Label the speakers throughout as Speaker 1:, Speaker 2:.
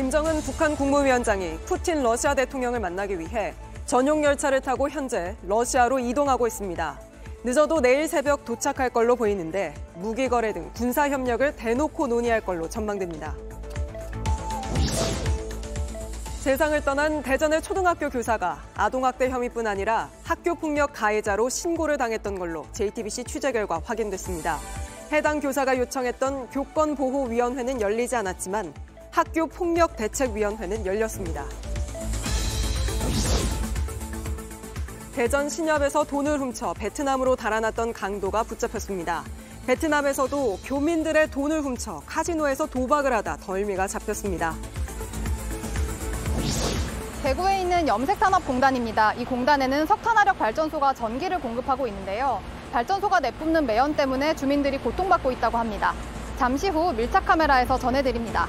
Speaker 1: 김정은 북한 국무위원장이 푸틴 러시아 대통령을 만나기 위해 전용 열차를 타고 현재 러시아로 이동하고 있습니다. 늦어도 내일 새벽 도착할 걸로 보이는데 무기 거래 등 군사 협력을 대놓고 논의할 걸로 전망됩니다. 세상을 떠난 대전의 초등학교 교사가 아동학대 혐의뿐 아니라 학교 폭력 가해자로 신고를 당했던 걸로 JTBC 취재 결과 확인됐습니다. 해당 교사가 요청했던 교권보호위원회는 열리지 않았지만 학교 폭력 대책위원회는 열렸습니다. 대전 신협에서 돈을 훔쳐 베트남으로 달아났던 강도가 붙잡혔습니다. 베트남에서도 교민들의 돈을 훔쳐 카지노에서 도박을 하다 덜미가 잡혔습니다.
Speaker 2: 대구에 있는 염색산업공단입니다. 이 공단에는 석탄화력 발전소가 전기를 공급하고 있는데요. 발전소가 내뿜는 매연 때문에 주민들이 고통받고 있다고 합니다. 잠시 후 밀착 카메라에서 전해드립니다.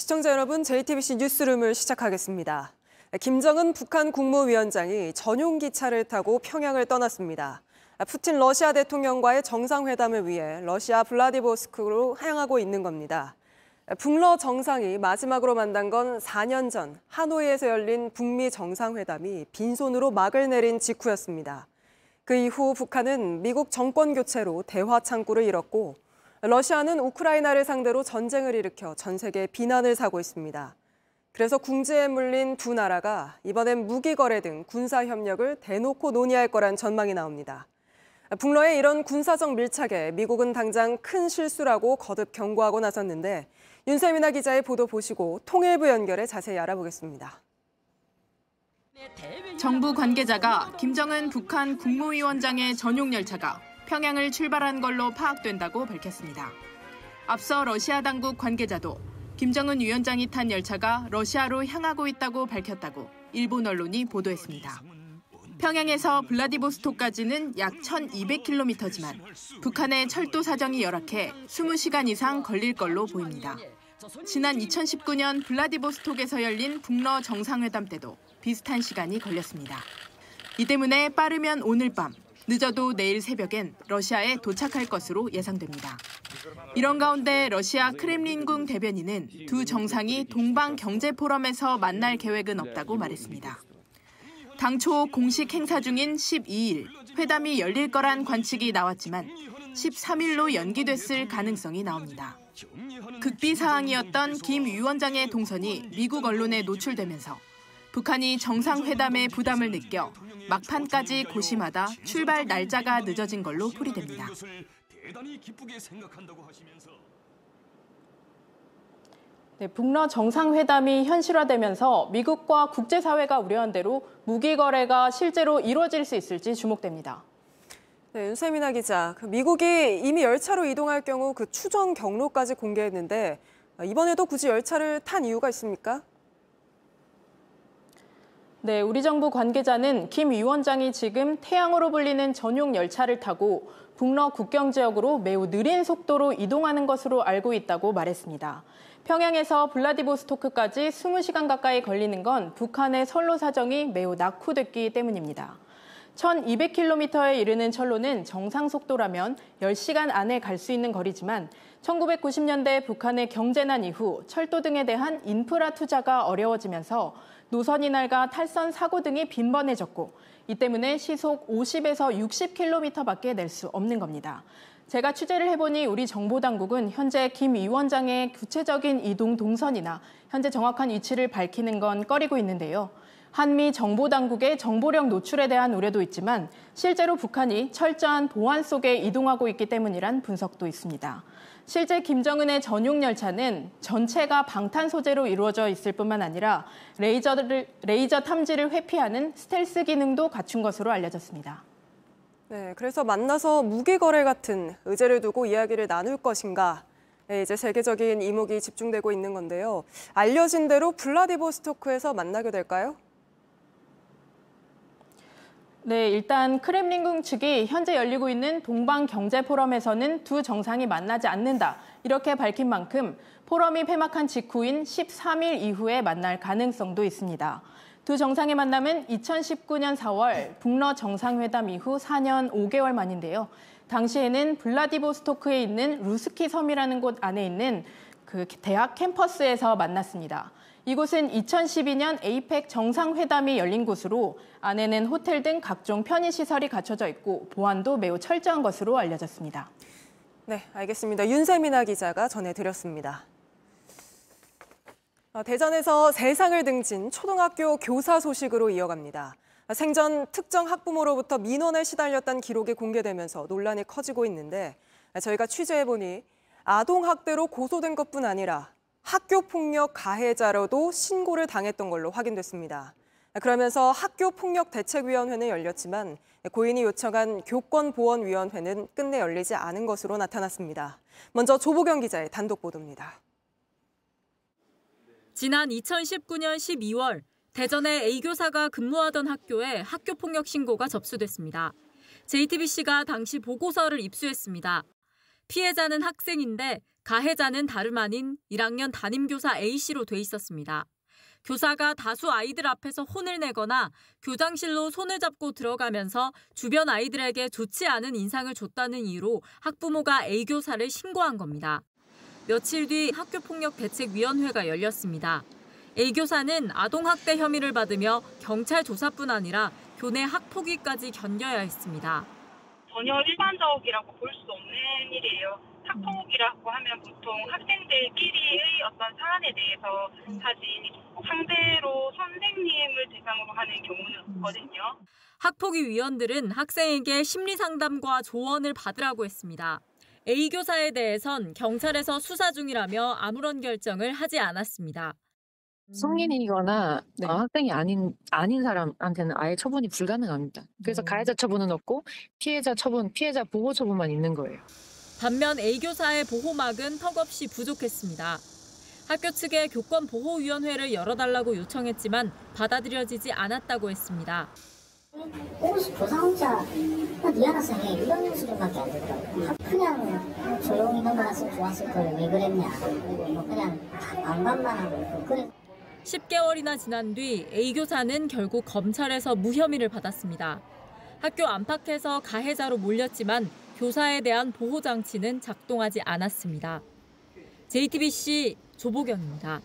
Speaker 1: 시청자 여러분, JTBC 뉴스룸을 시작하겠습니다. 김정은 북한 국무위원장이 전용 기차를 타고 평양을 떠났습니다. 푸틴 러시아 대통령과의 정상회담을 위해 러시아 블라디보스크로 향하고 있는 겁니다. 북러 정상이 마지막으로 만난 건 4년 전 하노이에서 열린 북미 정상회담이 빈손으로 막을 내린 직후였습니다. 그 이후 북한은 미국 정권 교체로 대화 창구를 잃었고 러시아는 우크라이나를 상대로 전쟁을 일으켜 전 세계에 비난을 사고 있습니다. 그래서 궁지에 물린 두 나라가 이번엔 무기 거래 등 군사 협력을 대놓고 논의할 거란 전망이 나옵니다. 북러의 이런 군사적 밀착에 미국은 당장 큰 실수라고 거듭 경고하고 나섰는데 윤세민아 기자의 보도 보시고 통일부 연결해 자세히 알아보겠습니다.
Speaker 3: 정부 관계자가 김정은 북한 국무위원장의 전용 열차가 평양을 출발한 걸로 파악된다고 밝혔습니다. 앞서 러시아 당국 관계자도 김정은 위원장이 탄 열차가 러시아로 향하고 있다고 밝혔다고 일본 언론이 보도했습니다. 평양에서 블라디보스토크까지는 약 1,200km지만 북한의 철도 사정이 열악해 20시간 이상 걸릴 걸로 보입니다. 지난 2019년 블라디보스톡에서 열린 북러 정상회담 때도 비슷한 시간이 걸렸습니다. 이 때문에 빠르면 오늘 밤, 늦어도 내일 새벽엔 러시아에 도착할 것으로 예상됩니다. 이런 가운데 러시아 크렘린궁 대변인은 두 정상이 동방 경제 포럼에서 만날 계획은 없다고 말했습니다. 당초 공식 행사 중인 12일 회담이 열릴 거란 관측이 나왔지만 13일로 연기됐을 가능성이 나옵니다. 극비 사항이었던 김 위원장의 동선이 미국 언론에 노출되면서 북한이 정상회담에 부담을 느껴 막판까지 고심하다 출발 날짜가 늦어진 걸로 풀이됩니다.
Speaker 4: 네, 북러 정상회담이 현실화되면서 미국과 국제사회가 우려한 대로 무기 거래가 실제로 이루어질 수 있을지 주목됩니다.
Speaker 1: 네, 윤세민아 기자, 그 미국이 이미 열차로 이동할 경우 그 추정 경로까지 공개했는데 이번에도 굳이 열차를 탄 이유가 있습니까?
Speaker 4: 네, 우리 정부 관계자는 김 위원장이 지금 태양으로 불리는 전용 열차를 타고 북러 국경 지역으로 매우 느린 속도로 이동하는 것으로 알고 있다고 말했습니다. 평양에서 블라디보스토크까지 20시간 가까이 걸리는 건 북한의 선로 사정이 매우 낙후됐기 때문입니다. 1200km에 이르는 철로는 정상 속도라면 10시간 안에 갈 수 있는 거리지만 1990년대 북한의 경제난 이후 철도 등에 대한 인프라 투자가 어려워지면서 노선이 낡아 탈선 사고 등이 빈번해졌고 이 때문에 시속 50에서 60km밖에 낼 수 없는 겁니다. 제가 취재를 해보니 우리 정보당국은 현재 김 위원장의 구체적인 이동 동선이나 현재 정확한 위치를 밝히는 건 꺼리고 있는데요. 한미 정보당국의 정보력 노출에 대한 우려도 있지만 실제로 북한이 철저한 보안 속에 이동하고 있기 때문이란 분석도 있습니다. 실제 김정은의 전용 열차는 전체가 방탄 소재로 이루어져 있을 뿐만 아니라 레이저를, 레이저 탐지를 회피하는 스텔스 기능도 갖춘 것으로 알려졌습니다.
Speaker 1: 네, 그래서 만나서 무기 거래 같은 의제를 두고 이야기를 나눌 것인가 네, 이제 세계적인 이목이 집중되고 있는 건데요. 알려진 대로 블라디보스토크에서 만나게 될까요?
Speaker 4: 네, 일단 크렘린궁 측이 현재 열리고 있는 동방 경제 포럼에서는 두 정상이 만나지 않는다. 이렇게 밝힌 만큼 포럼이 폐막한 직후인 13일 이후에 만날 가능성도 있습니다. 두 정상의 만남은 2019년 4월 북러 정상회담 이후 4년 5개월 만인데요. 당시에는 블라디보스토크에 있는 루스키 섬이라는 곳 안에 있는 그 대학 캠퍼스에서 만났습니다. 이곳은 2012년 에이펙 정상회담이 열린 곳으로 안에는 호텔 등 각종 편의시설이 갖춰져 있고 보안도 매우 철저한 것으로 알려졌습니다.
Speaker 1: 네, 알겠습니다. 윤세민아 기자가 전해드렸습니다. 아, 대전에서 세상을 등진 초등학교 교사 소식으로 이어갑니다. 아, 생전 특정 학부모로부터 민원에 시달렸다는 기록이 공개되면서 논란이 커지고 있는데 아, 저희가 취재해보니 아동학대로 고소된 것뿐 아니라 학교폭력 가해자로도 신고를 당했던 걸로 확인됐습니다. 그러면서 학교폭력대책위원회는 열렸지만 고인이 요청한 교권보원위원회는 끝내 열리지 않은 것으로 나타났습니다. 먼저 조보경 기자의 단독 보도입니다.
Speaker 5: 지난 2019년 12월 대전의 A교사가 근무하던 학교에 학교폭력 신고가 접수됐습니다. JTBC가 당시 보고서를 입수했습니다. 피해자는 학생인데 가해자는 다름 아닌 1학년 담임교사 A씨로 돼 있었습니다. 교사가 다수 아이들 앞에서 혼을 내거나 교장실로 손을 잡고 들어가면서 주변 아이들에게 좋지 않은 인상을 줬다는 이유로 학부모가 A교사를 신고한 겁니다. 며칠 뒤 학교폭력대책위원회가 열렸습니다. A교사는 아동학대 혐의를 받으며 경찰 조사뿐 아니라 교내 학폭위까지 견뎌야 했습니다.
Speaker 6: 전혀 일반적이라고 볼 수 없는 일이에요. 학폭이라고 하면 보통 학생들끼리의 어떤 사안에 대해서 하지 상대로 선생님을 대상으로 하는 경우는 없거든요.
Speaker 5: 학폭위 위원들은 학생에게 심리 상담과 조언을 받으라고 했습니다. A 교사에 대해선 경찰에서 수사 중이라며 아무런 결정을 하지 않았습니다.
Speaker 7: 성인이거나
Speaker 4: 네.
Speaker 7: 어, 학생이 아닌 아닌 사람한테는 아예 처분이 불가능합니다. 그래서
Speaker 4: 음.
Speaker 7: 가해자 처분은 없고 피해자 처분, 피해자 보호 처분만 있는 거예요.
Speaker 5: 반면 A 교사의 보호막은 턱없이 부족했습니다. 학교 측에 교권 보호위원회를 열어달라고 요청했지만 받아들여지지 않았다고 했습니다.
Speaker 8: 혹시 교사 혼자 미안하세요 이런 수준밖에 안 되더라고요 그냥 조용히 넘어갔으면 좋았을 걸왜 그랬냐 뭐 그냥 반반만 하고 그래
Speaker 5: 10개월이나 지난 뒤 A 교사는 결국 검찰에서 무혐의를 받았습니다. 학교 안팎에서 가해자로 몰렸지만 교사에 대한 보호 장치는 작동하지 않았습니다. JTBC 조보경입니다.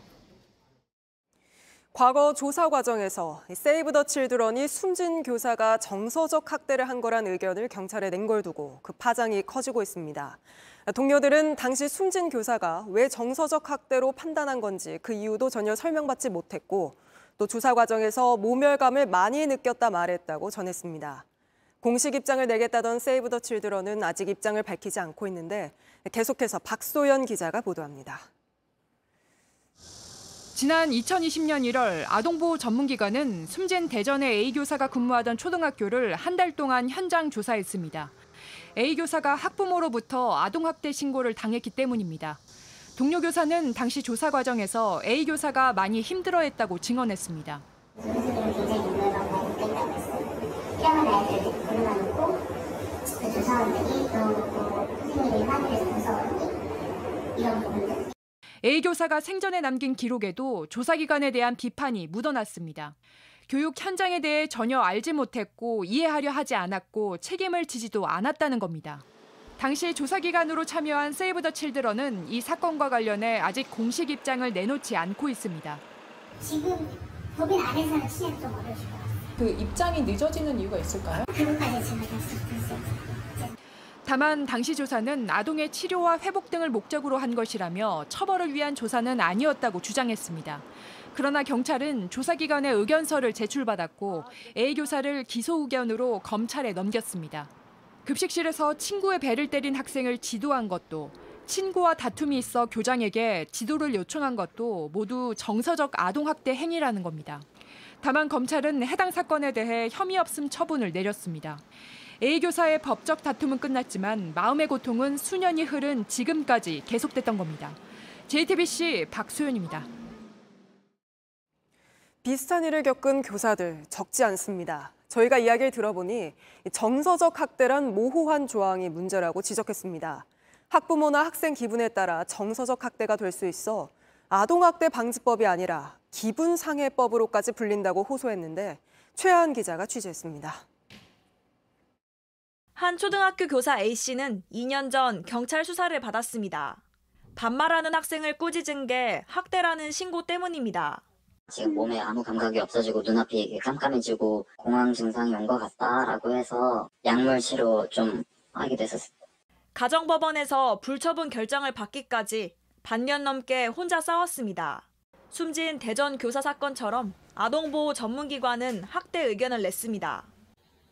Speaker 1: 과거 조사 과정에서 세이브 더 칠드런이 숨진 교사가 정서적 학대를 한 거란 의견을 경찰에 낸 걸 두고 그 파장이 커지고 있습니다. 동료들은 당시 숨진 교사가 왜 정서적 학대로 판단한 건지 그 이유도 전혀 설명받지 못했고 또 조사 과정에서 모멸감을 많이 느꼈다 말했다고 전했습니다. 공식 입장을 내겠다던 세이브 더 칠드런은 아직 입장을 밝히지 않고 있는데 계속해서 박소연 기자가 보도합니다.
Speaker 9: 지난 2020년 1월 아동보호 전문기관은 숨진 대전의 A 교사가 근무하던 초등학교를 한 달 동안 현장 조사했습니다. A 교사가 학부모로부터 아동학대 신고를 당했기 때문입니다. 동료 교사는 당시 조사 과정에서 A 교사가 많이 힘들어했다고 증언했습니다.
Speaker 8: 그 조사원들이 또 선생님이 화내서 무서웠니 이런 부분들
Speaker 9: A 교사가 생전에 남긴 기록에도 조사 기관에 대한 비판이 묻어났습니다. 교육 현장에 대해 전혀 알지 못했고 이해하려 하지 않았고 책임을 지지도 않았다는 겁니다. 당시 조사 기관으로 참여한 세이브 더 칠드런은 이 사건과 관련해 아직 공식 입장을 내놓지 않고 있습니다.
Speaker 8: 지금 법인 안에서는 취재는 좀 어려우실 것 같아요
Speaker 4: 그 입장이 늦어지는 이유가 있을까요?
Speaker 8: 그것까지 제가 다시
Speaker 9: 다만 당시 조사는 아동의 치료와 회복 등을 목적으로 한 것이라며 처벌을 위한 조사는 아니었다고 주장했습니다. 그러나 경찰은 조사 기관의 의견서를 제출받았고 A 교사를 기소 의견으로 검찰에 넘겼습니다. 급식실에서 친구의 배를 때린 학생을 지도한 것도 친구와 다툼이 있어 교장에게 지도를 요청한 것도 모두 정서적 아동학대 행위라는 겁니다. 다만 검찰은 해당 사건에 대해 혐의 없음 처분을 내렸습니다. A 교사의 법적 다툼은 끝났지만 마음의 고통은 수년이 흐른 지금까지 계속됐던 겁니다. JTBC 박소연입니다.
Speaker 1: 비슷한 일을 겪은 교사들 적지 않습니다. 저희가 이야기를 들어보니 정서적 학대란 모호한 조항이 문제라고 지적했습니다. 학부모나 학생 기분에 따라 정서적 학대가 될 수 있어 아동학대 방지법이 아니라 기분상해법으로까지 불린다고 호소했는데 최하은 기자가 취재했습니다.
Speaker 10: 한 초등학교 교사 A씨는 2년 전 경찰 수사를 받았습니다. 반말하는 학생을 꾸짖은 게 학대라는 신고 때문입니다.
Speaker 8: 지금 몸에 아무 감각이 없어지고 눈앞이 깜깜해지고 공황 증상이 온 것 같다라고 해서 약물 치료 좀 하게 됐었어요.
Speaker 10: 가정법원에서 불처분 결정을 받기까지 반년 넘게 혼자 싸웠습니다. 숨진 대전 교사 사건처럼 아동보호 전문기관은 학대 의견을 냈습니다.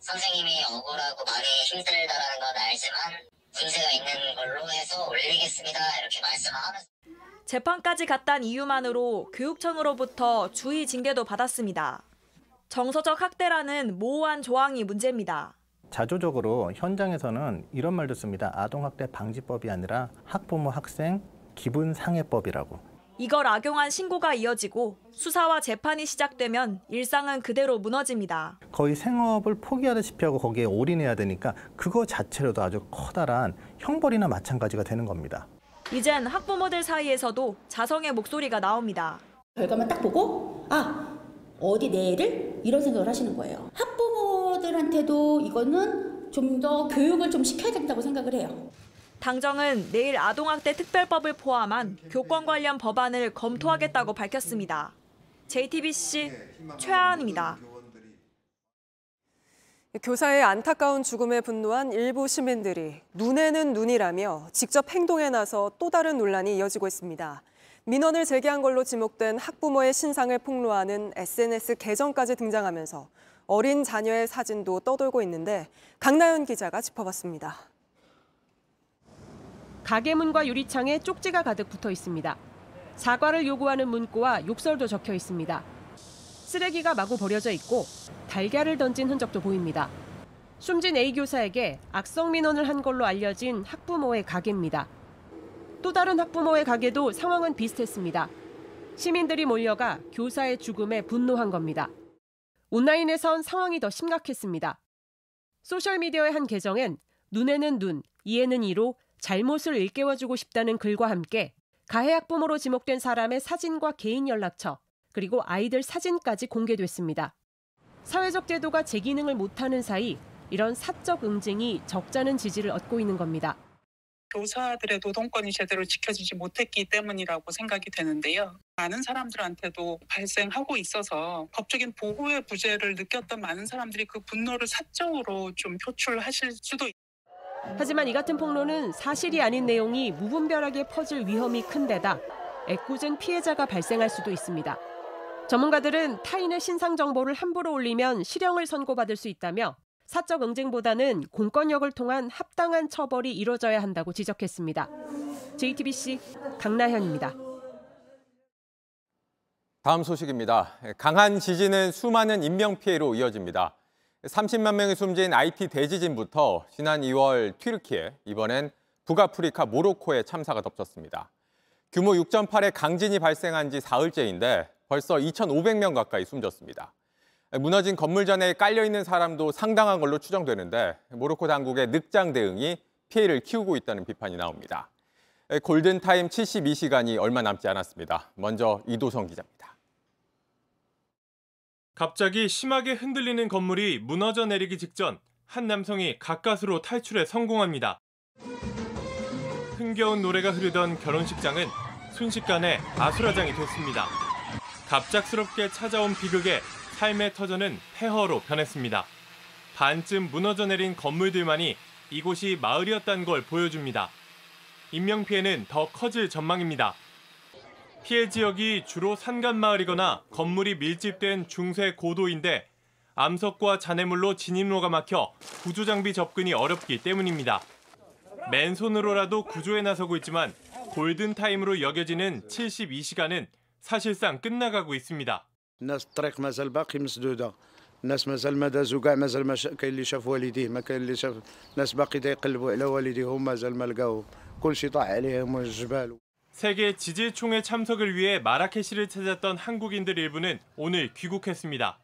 Speaker 8: 선생님이 억울하고 많이 힘들다라는 건 알지만 문제가 있는 걸로 해서 올리겠습니다 이렇게 말씀을 하면서
Speaker 10: 재판까지 갔단 이유만으로 교육청으로부터 주의 징계도 받았습니다. 정서적 학대라는 모호한 조항이 문제입니다.
Speaker 11: 자조적으로 현장에서는 이런 말도 씁니다. 아동학대 방지법이 아니라 학부모 학생 기분상해법이라고.
Speaker 10: 이걸 악용한 신고가 이어지고 수사와 재판이 시작되면 일상은 그대로 무너집니다.
Speaker 11: 거의 생업을 포기하다시피 하고 거기에 올인해야 되니까 그거 자체로도 아주 커다란 형벌이나 마찬가지가 되는 겁니다.
Speaker 10: 이젠 학부모들 사이에서도 자성의 목소리가 나옵니다.
Speaker 12: 결과만 딱 보고 아 어디 내 애를 이런 생각을 하시는 거예요. 학부모들한테도 이거는 좀 더 교육을 좀 시켜야 된다고 생각을 해요.
Speaker 10: 당정은 내일 아동학대 특별법을 포함한 교권 관련 법안을 검토하겠다고 밝혔습니다. JTBC 최하은입니다.
Speaker 1: 교사의 안타까운 죽음에 분노한 일부 시민들이 눈에는 눈이라며 직접 행동에 나서 또 다른 논란이 이어지고 있습니다. 민원을 제기한 걸로 지목된 학부모의 신상을 폭로하는 SNS 계정까지 등장하면서 어린 자녀의 사진도 떠돌고 있는데 강나연 기자가 짚어봤습니다.
Speaker 13: 가게 문과 유리창에 쪽지가 가득 붙어 있습니다. 사과를 요구하는 문구와 욕설도 적혀 있습니다. 쓰레기가 마구 버려져 있고 달걀을 던진 흔적도 보입니다. 숨진 A 교사에게 악성 민원을 한 걸로 알려진 학부모의 가게입니다. 또 다른 학부모의 가게도 상황은 비슷했습니다. 시민들이 몰려가 교사의 죽음에 분노한 겁니다. 온라인에선 상황이 더 심각했습니다. 소셜미디어의 한 계정엔 눈에는 눈, 이에는 이로 잘못을 일깨워주고 싶다는 글과 함께 가해 학부모로 지목된 사람의 사진과 개인 연락처, 그리고 아이들 사진까지 공개됐습니다. 사회적 제도가 제 기능을 못하는 사이 이런 사적 응징이 적잖은 지지를 얻고 있는 겁니다.
Speaker 14: 교사들의 노동권이 제대로 지켜지지 못했기 때문이라고 생각이 되는데요. 많은 사람들한테도 발생하고 있어서 법적인 보호의 부재를 느꼈던 많은 사람들이 그 분노를 사적으로 좀 표출하실 수도 있
Speaker 13: 하지만 이 같은 폭로는 사실이 아닌 내용이 무분별하게 퍼질 위험이 큰 데다 애꿎은 피해자가 발생할 수도 있습니다. 전문가들은 타인의 신상 정보를 함부로 올리면 실형을 선고받을 수 있다며 사적 응징보다는 공권력을 통한 합당한 처벌이 이뤄져야 한다고 지적했습니다. JTBC 강나현입니다.
Speaker 15: 다음 소식입니다. 강한 지진은 수많은 인명 피해로 이어집니다. 30만 명이 숨진 IT 대지진부터 지난 2월 튀르키예, 이번엔 북아프리카 모로코의 참사가 덮쳤습니다. 규모 6.8의 강진이 발생한 지 사흘째인데 벌써 2,500명 가까이 숨졌습니다. 무너진 건물 전에 깔려 있는 사람도 상당한 걸로 추정되는데 모로코 당국의 늑장 대응이 피해를 키우고 있다는 비판이 나옵니다. 골든타임 72시간이 얼마 남지 않았습니다. 먼저 이도성 기자입니다.
Speaker 16: 갑자기 심하게 흔들리는 건물이 무너져 내리기 직전 한 남성이 가까스로 탈출에 성공합니다. 흥겨운 노래가 흐르던 결혼식장은 순식간에 아수라장이 됐습니다. 갑작스럽게 찾아온 비극에 삶의 터전은 폐허로 변했습니다. 반쯤 무너져 내린 건물들만이 이곳이 마을이었다는 걸 보여줍니다. 인명피해는 더 커질 전망입니다. 피해 지역이 주로 산간마을이거나 건물이 밀집된 중세 고도인데 암석과 잔해물로 진입로가 막혀 구조장비 접근이 어렵기 때문입니다. 맨손으로라도 구조에 나서고 있지만 골든타임으로 여겨지는 72시간은 사실상 끝나가고 있습니다.
Speaker 17: الناس الطريق مازال باقي مسدوده الناس مازال ما دازوا كاع مازال ما شا... كاين اللي شاف والديه ما كاين اللي شاف الناس باقي يقلبوا على والديهم مازال ما لقاوهم كلشي طاح عليهم الجبال
Speaker 16: 세계 지질총회 참석을 위해 마라케시를 찾았던 한국인들 일부는 오늘 귀국했습니다.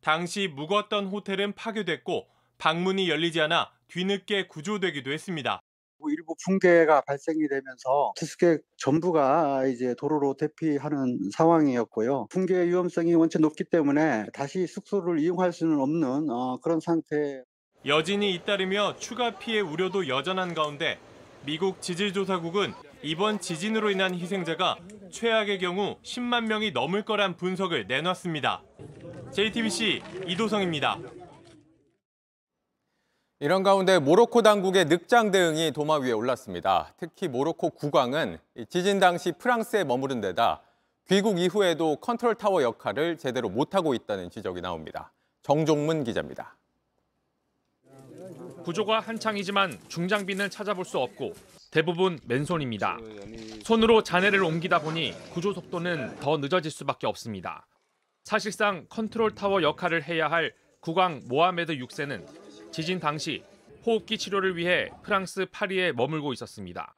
Speaker 16: 당시 묵었던 호텔은 파괴됐고 방문이 열리지 않아 뒤늦게 구조되기도 했습니다.
Speaker 18: 일부 붕괴가 발생이 되면서 투스객 전부가 이제 도로로 대피하는 상황이었고요. 붕괴 위험성이 원체 높기 때문에 다시 숙소를 이용할 수는 없는 어, 그런 상태.
Speaker 16: 여진이 잇따르며 추가 피해 우려도 여전한 가운데 미국 지질조사국은 이번 지진으로 인한 희생자가 최악의 경우 10만 명이 넘을 거란 분석을 내놨습니다. JTBC 이도성입니다.
Speaker 15: 이런 가운데 모로코 당국의 늑장 대응이 도마 위에 올랐습니다. 특히 모로코 국왕은 지진 당시 프랑스에 머무른 데다 귀국 이후에도 컨트롤 타워 역할을 제대로 못하고 있다는 지적이 나옵니다. 정종문 기자입니다.
Speaker 19: 구조가 한창이지만 중장비는 찾아볼 수 없고 대부분 맨손입니다. 손으로 잔해를 옮기다 보니 구조 속도는 더 늦어질 수밖에 없습니다. 사실상 컨트롤 타워 역할을 해야 할 국왕 모하메드 6세는 지진 당시 호흡기 치료를 위해 프랑스 파리에 머물고 있었습니다.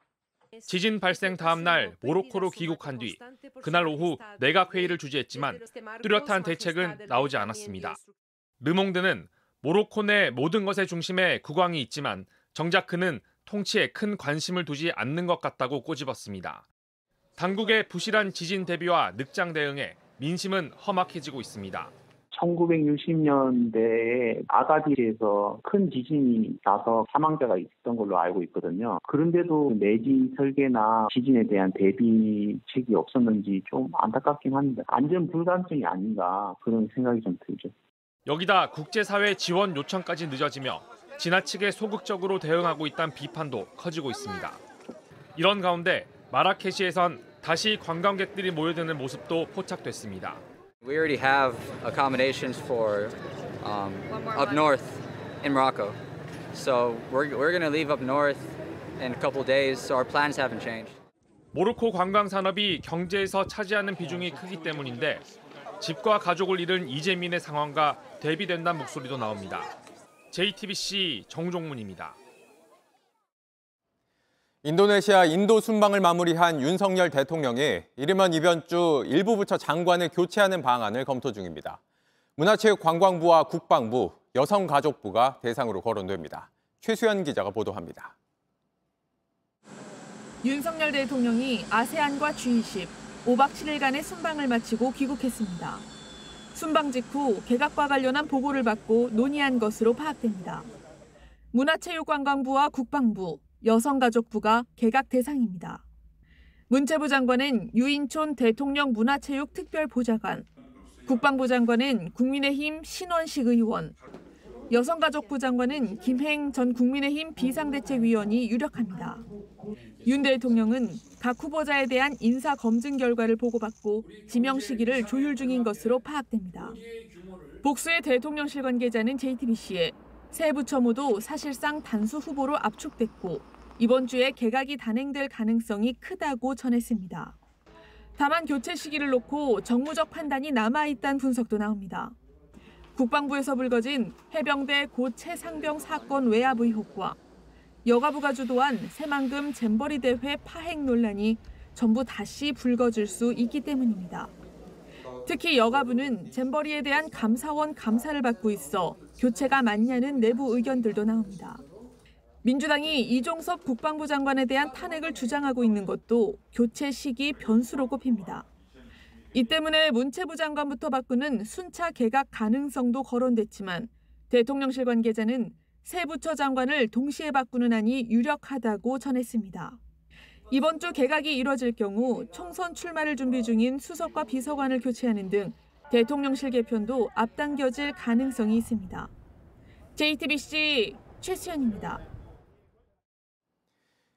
Speaker 19: 지진 발생 다음 날 모로코로 귀국한 뒤 그날 오후 내각 회의를 주재했지만 뚜렷한 대책은 나오지 않았습니다. 르몽드는 모로코 내 모든 것의 중심에 국왕이 있지만 정작 그는 통치에 큰 관심을 두지 않는 것 같다고 꼬집었습니다. 당국의 부실한 지진 대비와 늑장 대응에 민심은 험악해지고 있습니다.
Speaker 20: 1960년대에 아가디에서 큰 지진이 나서 사망자가 있었던 걸로 알고 있거든요. 그런데도 내지 설계나 지진에 대한 대비책이 없었는지 좀 안타깝긴 합니다. 안전 불감증이 아닌가 그런 생각이 좀 들죠.
Speaker 19: 여기다 국제사회 지원 요청까지 늦어지며 지나치게 소극적으로 대응하고 있다는 비판도 커지고 있습니다. 이런 가운데 마라케시에선 다시 관광객들이 모여드는 모습도 포착됐습니다.
Speaker 21: We already have accommodations for um, up north in Morocco. So we're, we're going to leave up north in a couple days, so our plans haven't changed.
Speaker 19: 모로코 관광 산업이 경제에서 차지하는 비중이 크기 때문인데 집과 가족을 잃은 이재민의 상황과 대비된다는 목소리도 나옵니다. JTBC 정종문입니다.
Speaker 15: 인도네시아 인도 순방을 마무리한 윤석열 대통령이 이르면 이번 주 일부 부처 장관을 교체하는 방안을 검토 중입니다. 문화체육관광부와 국방부, 여성가족부가 대상으로 거론됩니다. 최수연 기자가 보도합니다.
Speaker 22: 윤석열 대통령이 아세안과 G20, 5박 7일간의 순방을 마치고 귀국했습니다. 순방 직후 개각과 관련한 보고를 받고 논의한 것으로 파악됩니다. 문화체육관광부와 국방부, 여성가족부가 개각 대상입니다. 문체부 장관은 유인촌 대통령 문화체육 특별보좌관, 국방부 장관은 국민의힘 신원식 의원, 여성가족부 장관은 김행 전 국민의힘 비상대책위원이 유력합니다. 윤 대통령은 각 후보자에 대한 인사 검증 결과를 보고받고 지명 시기를 조율 중인 것으로 파악됩니다. 복수의 대통령실 관계자는 JTBC에 새 부처 모두 사실상 단수 후보로 압축됐고 이번 주에 개각이 단행될 가능성이 크다고 전했습니다. 다만 교체 시기를 놓고 정무적 판단이 남아있다는 분석도 나옵니다. 국방부에서 불거진 해병대 고 최상병 사건 외압 의혹과 여가부가 주도한 새만금 잼버리 대회 파행 논란이 전부 다시 불거질 수 있기 때문입니다. 특히 여가부는 잼버리에 대한 감사원 감사를 받고 있어 교체가 맞냐는 내부 의견들도 나옵니다. 민주당이 이종섭 국방부 장관에 대한 탄핵을 주장하고 있는 것도 교체 시기 변수로 꼽힙니다. 이 때문에 문체부 장관부터 바꾸는 순차 개각 가능성도 거론됐지만 대통령실 관계자는 새 부처 장관을 동시에 바꾸는 안이 유력하다고 전했습니다. 이번 주 개각이 이뤄질 경우 총선 출마를 준비 중인 수석과 비서관을 교체하는 등 대통령실 개편도 앞당겨질 가능성이 있습니다. JTBC 최수연입니다.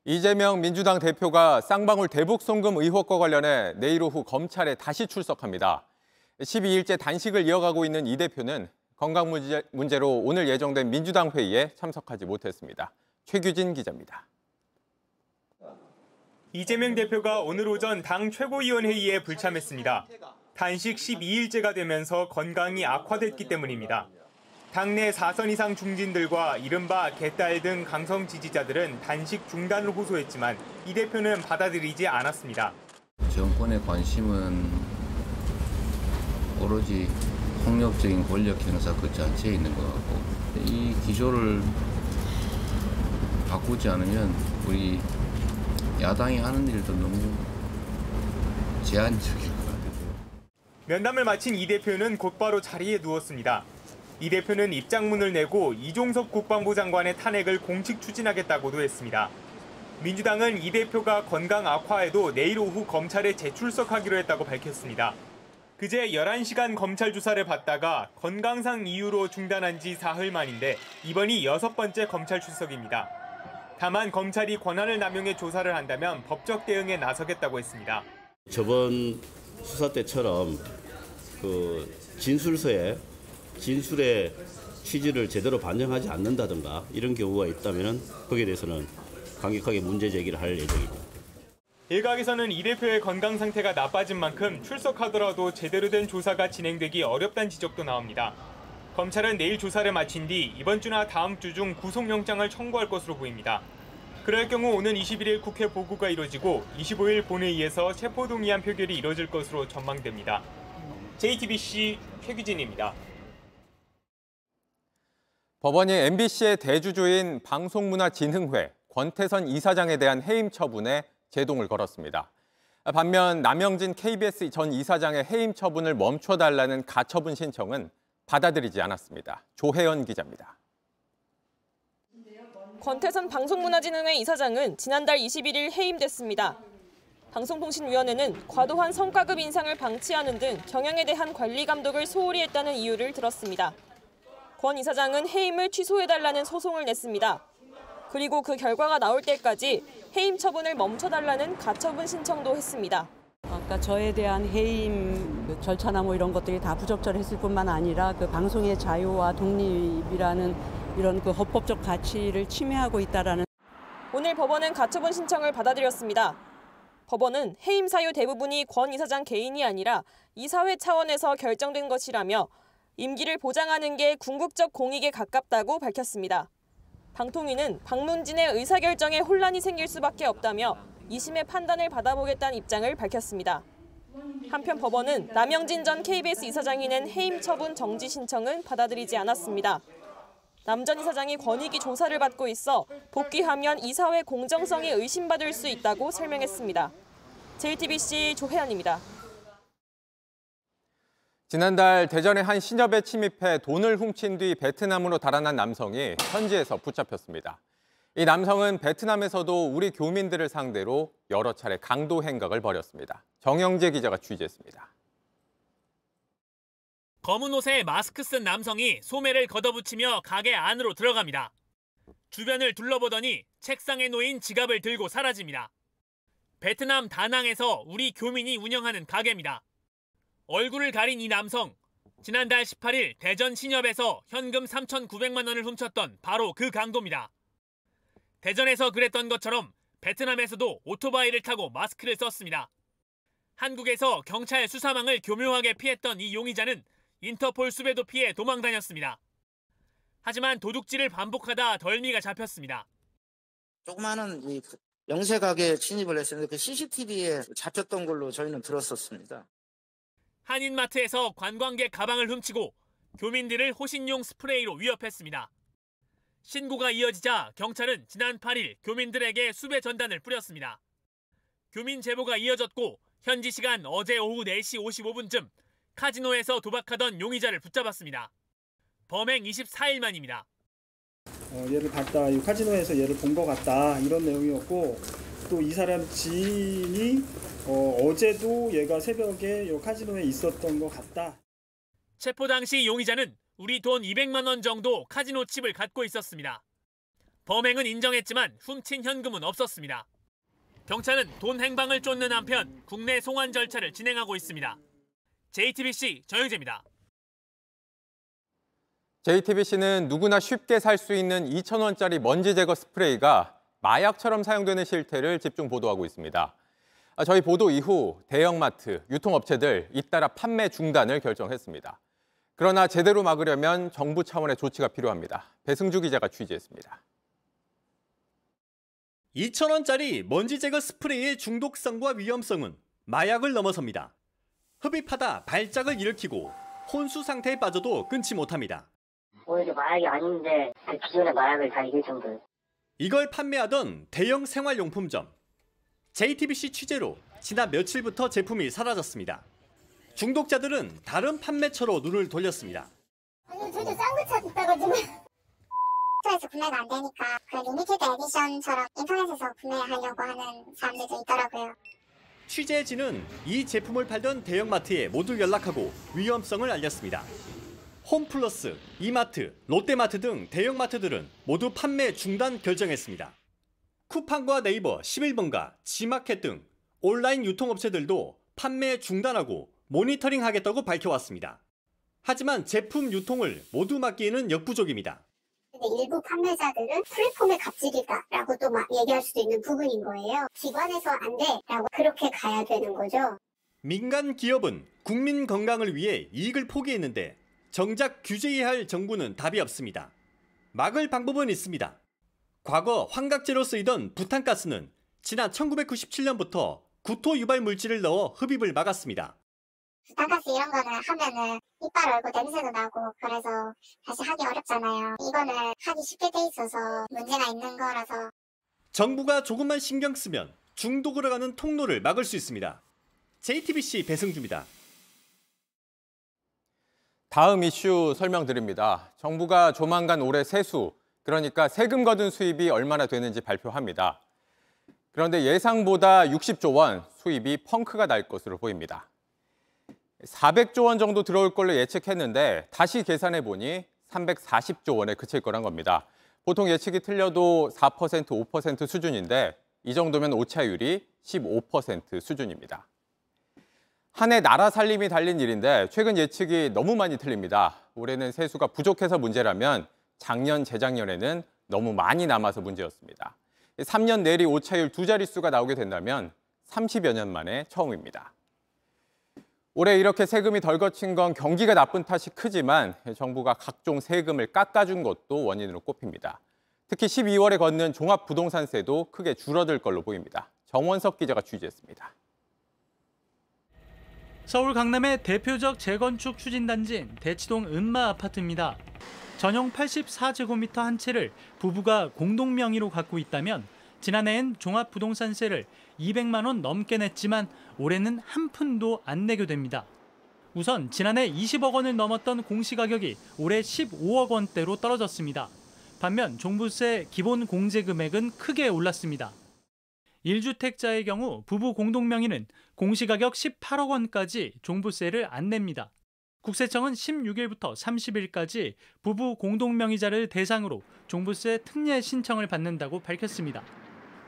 Speaker 15: 이재명 민주당 대표가 쌍방울 대북 송금 의혹과 관련해 내일 오후 검찰에 다시 출석합니다. 12일째 단식을 이어가고 있는 이 대표는 건강 문제 로 오늘 예정된 민주당 회의에 참석하지 못했습니다. 최규진 기자입니다.
Speaker 23: 이재명 대표가 오늘 오전 당 최고위원회의에 불참했습니다. 단식 12일째가 되면서 건강이 악화됐기 때문입니다. 당내 4선 이상 중진들과 이른바 개딸 등 강성 지지자들은 단식 중단을 호소했지만 이 대표는 받아들이지 않았습니다.
Speaker 24: 정권의 관심은 오로지 폭력적인 권력 행사 그 자체에 있는 것 같고 이 기조를 바꾸지 않으면 우리 야당이 하는 일도 너무 제한적일 것 같아요.
Speaker 23: 면담을 마친 이 대표는 곧바로 자리에 누웠습니다. 이 대표는 입장문을 내고 이종석 국방부 장관의 탄핵을 공식 추진하겠다고도 했습니다. 민주당은 이 대표가 건강 악화에도 내일 오후 검찰에 재출석하기로 했다고 밝혔습니다. 그제 11시간 검찰 조사를 받다가 건강상 이유로 중단한 지 사흘 만인데 이번이 여섯 번째 검찰 출석입니다. 다만 검찰이 권한을 남용해 조사를 한다면 법적 대응에 나서겠다고 했습니다.
Speaker 25: 저번 수사 때처럼 그 진술서에 진술의 취지를 제대로 반영하지 않는다든가 이런 경우가 있다면 거기에 대해서는 강력하게 문제 제기를 할 예정입니다.
Speaker 23: 일각에서는 이 대표의 건강 상태가 나빠진 만큼 출석하더라도 제대로 된 조사가 진행되기 어렵다는 지적도 나옵니다. 검찰은 내일 조사를 마친 뒤 이번 주나 다음 주 중 구속영장을 청구할 것으로 보입니다. 그럴 경우 오는 21일 국회 보고가 이뤄지고 25일 본회의에서 체포동의안 표결이 이뤄질 것으로 전망됩니다. JTBC 최규진입니다.
Speaker 15: 법원이 MBC의 대주주인 방송문화진흥회 권태선 이사장에 대한 해임 처분에 제동을 걸었습니다. 반면 남영진 KBS 전 이사장의 해임 처분을 멈춰달라는 가처분 신청은 받아들이지 않았습니다. 조혜연 기자입니다.
Speaker 26: 권태선 방송문화진흥회 이사장은 지난달 21일 해임됐습니다. 방송통신위원회는 과도한 성과급 인상을 방치하는 등 경영에 대한 관리 감독을 소홀히 했다는 이유를 들었습니다. 권 이사장은 해임을 취소해달라는 소송을 냈습니다. 그리고 그 결과가 나올 때까지 해임 처분을 멈춰달라는 가처분 신청도 했습니다.
Speaker 27: 아까 저에 대한 해임 절차나 뭐 이런 것들이 다 부적절했을 뿐만 아니라 그 방송의 자유와 독립이라는 이런 그 헌법적 가치를 침해하고 있다라는
Speaker 26: 오늘 법원은 가처분 신청을 받아들였습니다. 법원은 해임 사유 대부분이 권 이사장 개인이 아니라 이사회 차원에서 결정된 것이라며 임기를 보장하는 게 궁극적 공익에 가깝다고 밝혔습니다. 방통위는 박문진의 의사결정에 혼란이 생길 수밖에 없다며 2심의 판단을 받아보겠다는 입장을 밝혔습니다. 한편 법원은 남영진 전 KBS 이사장이 낸 해임 처분 정지 신청은 받아들이지 않았습니다. 남전 이사장이 권익위 조사를 받고 있어 복귀하면 이사회 공정성이 의심받을 수 있다고 설명했습니다. JTBC 조혜연입니다.
Speaker 15: 지난달 대전의 한 신협에 침입해 돈을 훔친 뒤 베트남으로 달아난 남성이 현지에서 붙잡혔습니다. 이 남성은 베트남에서도 우리 교민들을 상대로 여러 차례 강도 행각을 벌였습니다. 정영재 기자가 취재했습니다.
Speaker 28: 검은 옷에 마스크 쓴 남성이 소매를 걷어붙이며 가게 안으로 들어갑니다. 주변을 둘러보더니 책상에 놓인 지갑을 들고 사라집니다. 베트남 다낭에서 우리 교민이 운영하는 가게입니다. 얼굴을 가린 이 남성, 지난달 18일 대전 신협에서 현금 3,900만 원을 훔쳤던 바로 그 강도입니다. 대전에서 그랬던 것처럼 베트남에서도 오토바이를 타고 마스크를 썼습니다. 한국에서 경찰 수사망을 교묘하게 피했던 이 용의자는 인터폴 수배도 피해 도망 다녔습니다. 하지만 도둑질을 반복하다 덜미가 잡혔습니다.
Speaker 29: 조그마한 이 영세 가게에 침입을 했었는데 그 CCTV에 잡혔던 걸로 저희는 들었었습니다.
Speaker 28: 한인마트에서 관광객 가방을 훔치고 교민들을 호신용 스프레이로 위협했습니다. 신고가 이어지자 경찰은 지난 8일 교민들에게 수배 전단을 뿌렸습니다. 교민 제보가 이어졌고 현지 시간 어제 오후 4시 55분쯤 카지노에서 도박하던 용의자를 붙잡았습니다. 범행 24일 만입니다.
Speaker 30: 어, 얘를 봤다, 이 카지노에서 얘를 본 것 같다 이런 내용이었고 또 이 사람 지인이 어, 어제도 얘가 새벽에 이 카지노에 있었던 것 같다.
Speaker 28: 체포 당시 용의자는 우리 돈 200만 원 정도 카지노 칩을 갖고 있었습니다. 범행은 인정했지만 훔친 현금은 없었습니다. 경찰은 돈 행방을 쫓는 한편 국내 송환 절차를 진행하고 있습니다. JTBC 정영재입니다.
Speaker 15: JTBC는 누구나 쉽게 살 수 있는 2,000원짜리 먼지 제거 스프레이가 마약처럼 사용되는 실태를 집중 보도하고 있습니다. 아, 저희 보도 이후 대형마트, 유통업체들 잇따라 판매 중단을 결정했습니다. 그러나 제대로 막으려면 정부 차원의 조치가 필요합니다. 배승주 기자가 취재했습니다.
Speaker 31: 2,000원짜리 먼지 제거 스프레이의 중독성과 위험성은 마약을 넘어섭니다. 흡입하다 발작을 일으키고 혼수 상태에 빠져도 끊지 못합니다.
Speaker 8: 오히려 마약이 아닌데 그 기존의 마약을 다 이길 정도예요.
Speaker 31: 이걸 판매하던 대형 생활용품점. JTBC 취재로 지난 며칠부터 제품이 사라졌습니다. 중독자들은 다른 판매처로 눈을 돌렸습니다.
Speaker 8: 아니, 되게 싼 없어가지고 store에서 구매가 안 되니까 그 limited edition처럼 인터넷에서 구매하려고 하는 사람들도 있더라고요.
Speaker 31: 취재진은 이 제품을 팔던 대형마트에 모두 연락하고 위험성을 알렸습니다. 홈플러스, 이마트, 롯데마트 등 대형마트들은 모두 판매 중단 결정했습니다. 쿠팡과 네이버, 11번가, 지마켓 등 온라인 유통업체들도 판매 중단하고 모니터링 하겠다고 밝혀왔습니다. 하지만 제품 유통을 모두 맡기에는 역부족입니다.
Speaker 8: 근데 일부 판매자들은 플랫폼의 갑질이다라고 또 막 얘기할 수도 있는 부분인 거예요. 기관에서 안 돼라고 그렇게 가야 되는 거죠.
Speaker 31: 민간 기업은 국민 건강을 위해 이익을 포기했는데 정작 규제해야 할 정부는 답이 없습니다. 막을 방법은 있습니다. 과거 환각제로 쓰이던 부탄가스는 지난 1997년부터 구토 유발 물질을 넣어 흡입을 막았습니다.
Speaker 8: 부탄가스 이런 거는 하면은 이빨 얼고 냄새도 나고 그래서 다시 하기 어렵잖아요. 이거는 하기 쉽게 돼 있어서 문제가 있는 거라서
Speaker 31: 정부가 조금만 신경 쓰면 중독으로 가는 통로를 막을 수 있습니다. JTBC 배승주입니다.
Speaker 15: 다음 이슈 설명드립니다. 정부가 조만간 올해 세수, 그러니까 세금 거둔 수입이 얼마나 되는지 발표합니다. 그런데 예상보다 60조 원 수입이 펑크가 날 것으로 보입니다. 400조 원 정도 들어올 걸로 예측했는데 다시 계산해 보니 340조 원에 그칠 거란 겁니다. 보통 예측이 틀려도 4% 5% 수준인데 이 정도면 오차율이 15% 수준입니다. 한 해 나라 살림이 달린 일인데 최근 예측이 너무 많이 틀립니다. 올해는 세수가 부족해서 문제라면 작년, 재작년에는 너무 많이 남아서 문제였습니다. 3년 내리 오차율 두 자릿수가 나오게 된다면 30여 년 만에 처음입니다. 올해 이렇게 세금이 덜 거친 건 경기가 나쁜 탓이 크지만 정부가 각종 세금을 깎아준 것도 원인으로 꼽힙니다. 특히 12월에 걷는 종합부동산세도 크게 줄어들 걸로 보입니다. 정원석 기자가 취재했습니다.
Speaker 32: 서울 강남의 대표적 재건축 추진단지인 대치동 은마 아파트입니다. 전용 84제곱미터 한 채를 부부가 공동 명의로 갖고 있다면 지난해엔 종합부동산세를 200만 원 넘게 냈지만 올해는 한 푼도 안 내게 됩니다. 우선 지난해 20억 원을 넘었던 공시가격이 올해 15억 원대로 떨어졌습니다. 반면 종부세 기본 공제 금액은 크게 올랐습니다. 1주택자의 경우 부부 공동명의는 공시가격 18억 원까지 종부세를 안 냅니다. 국세청은 16일부터 30일까지 부부 공동명의자를 대상으로 종부세 특례 신청을 받는다고 밝혔습니다.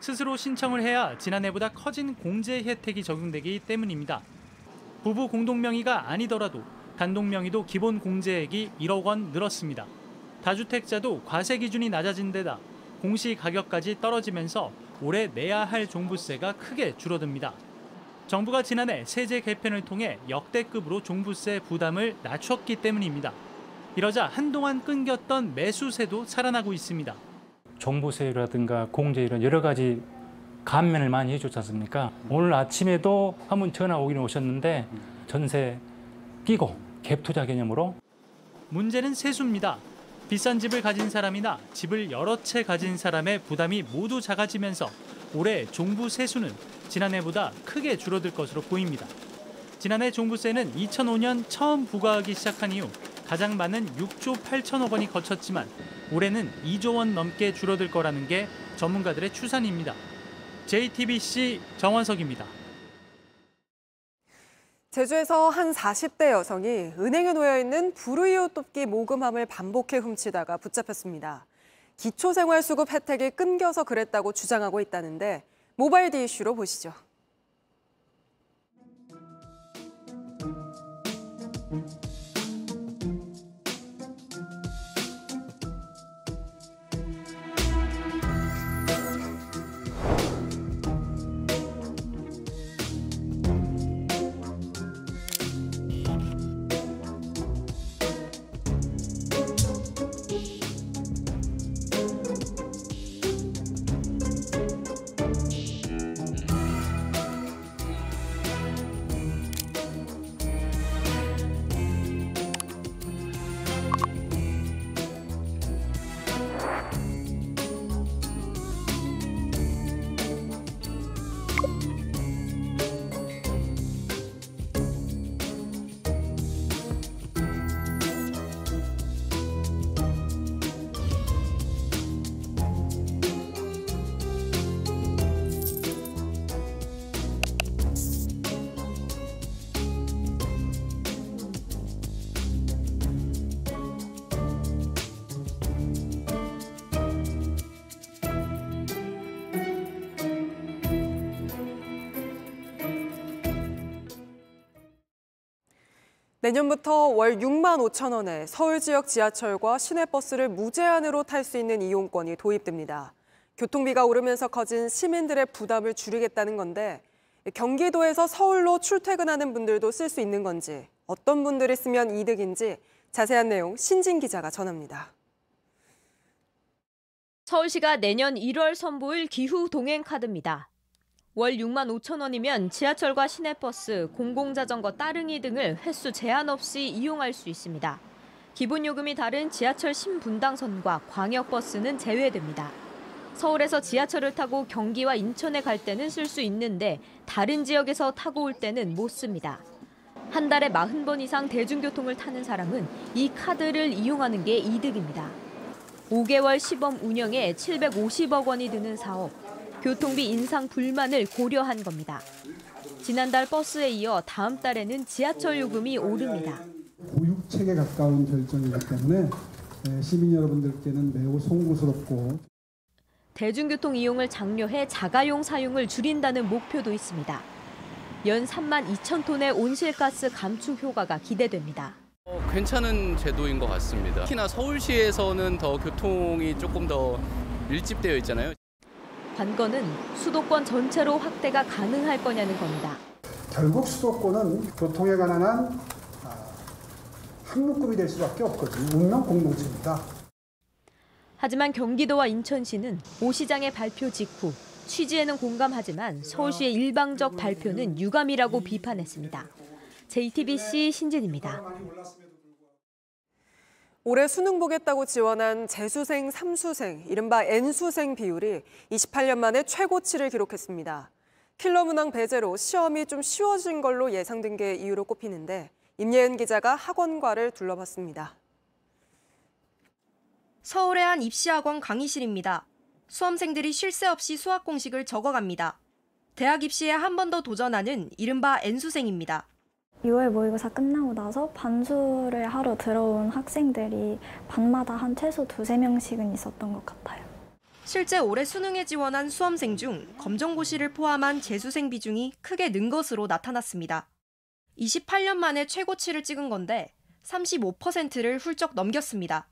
Speaker 32: 스스로 신청을 해야 지난해보다 커진 공제 혜택이 적용되기 때문입니다. 부부 공동명의가 아니더라도 단독명의도 기본 공제액이 1억 원 늘었습니다. 다주택자도 과세 기준이 낮아진 데다 공시 가격까지 떨어지면서 올해 내야 할 종부세가 크게 줄어듭니다. 정부가 지난해 세제 개편을 통해 역대급으로 종부세 부담을 낮췄기 때문입니다. 이러자 한동안 끊겼던 매수세도 살아나고 있습니다.
Speaker 33: 종부세라든가 공제 이런 여러 가지 감면을 많이 해줬지 않습니까? 오늘 아침에도 한 분 전화 오긴 오셨는데 전세 끼고 갭 투자 개념으로
Speaker 32: 문제는 세수입니다. 비싼 집을 가진 사람이나 집을 여러 채 가진 사람의 부담이 모두 작아지면서 올해 종부 세수는 지난해보다 크게 줄어들 것으로 보입니다. 지난해 종부세는 2005년 처음 부과하기 시작한 이후 가장 많은 6조 8천억 원이 거쳤지만 올해는 2조 원 넘게 줄어들 거라는 게 전문가들의 추산입니다. JTBC 정원석입니다.
Speaker 34: 제주에서 한 40대 여성이 은행에 놓여 있는 불우이웃 돕기 모금함을 반복해 훔치다가 붙잡혔습니다. 기초생활수급 혜택이 끊겨서 그랬다고 주장하고 있다는데 모바일 디 이슈로 보시죠.
Speaker 1: 내년부터 월 6만 5천 원에 서울 지역 지하철과 시내버스를 무제한으로 탈 수 있는 이용권이 도입됩니다. 교통비가 오르면서 커진 시민들의 부담을 줄이겠다는 건데 경기도에서 서울로 출퇴근하는 분들도 쓸 수 있는 건지 어떤 분들이 쓰면 이득인지 자세한 내용 신진 기자가 전합니다.
Speaker 35: 서울시가 내년 1월 선보일 기후 동행 카드입니다. 월 6만 5천 원이면 지하철과 시내버스, 공공자전거 따릉이 등을 횟수 제한 없이 이용할 수 있습니다. 기본 요금이 다른 지하철 신분당선과 광역버스는 제외됩니다. 서울에서 지하철을 타고 경기와 인천에 갈 때는 쓸 수 있는데 다른 지역에서 타고 올 때는 못 씁니다. 한 달에 40번 이상 대중교통을 타는 사람은 이 카드를 이용하는 게 이득입니다. 5개월 시범 운영에 750억 원이 드는 사업, 교통비 인상 불만을 고려한 겁니다. 지난달 버스에 이어 다음 달에는 지하철 요금이 오릅니다.
Speaker 36: 보육책에 가까운 결정이기 때문에 예, 시민 여러분들께는 매우 송구스럽고
Speaker 35: 대중교통 이용을 장려해 자가용 사용을 줄인다는 목표도 있습니다. 연 3만 2천 톤의 온실가스 감축 효과가 기대됩니다.
Speaker 37: 어, 괜찮은 제도인 것 같습니다. 특히나 서울시에서는 더 교통이 조금 더 밀집되어 있잖아요.
Speaker 35: 관건은 수도권 전체로 확대가 가능할 거냐는 겁니다.
Speaker 36: 결국 수도권은 교통에 관한 한 아, 항목급이 될 수밖에 없거든요. 운명 공동체입니다.
Speaker 35: 하지만 경기도와 인천시는 오 시장의 발표 직후 취지에는 공감하지만 서울시의 일방적 발표는 유감이라고 비판했습니다. JTBC 신진입니다.
Speaker 1: 올해 수능 보겠다고 지원한 재수생, 삼수생, 이른바 N수생 비율이 28년 만에 최고치를 기록했습니다. 킬러 문항 배제로 시험이 좀 쉬워진 걸로 예상된 게 이유로 꼽히는데 임예은 기자가 학원과를 둘러봤습니다.
Speaker 38: 서울의 한 입시학원 강의실입니다. 수험생들이 쉴 새 없이 수학 공식을 적어갑니다. 대학 입시에 한 번 더 도전하는 이른바 N수생입니다.
Speaker 39: 6월 모의고사 끝나고 나서 반수를 하러 들어온 학생들이 반마다 한 최소 두세 명씩은 있었던 것 같아요.
Speaker 38: 실제 올해 수능에 지원한 수험생 중 검정고시를 포함한 재수생 비중이 크게 는 것으로 나타났습니다. 28년 만에 최고치를 찍은 건데 35%를 훌쩍 넘겼습니다.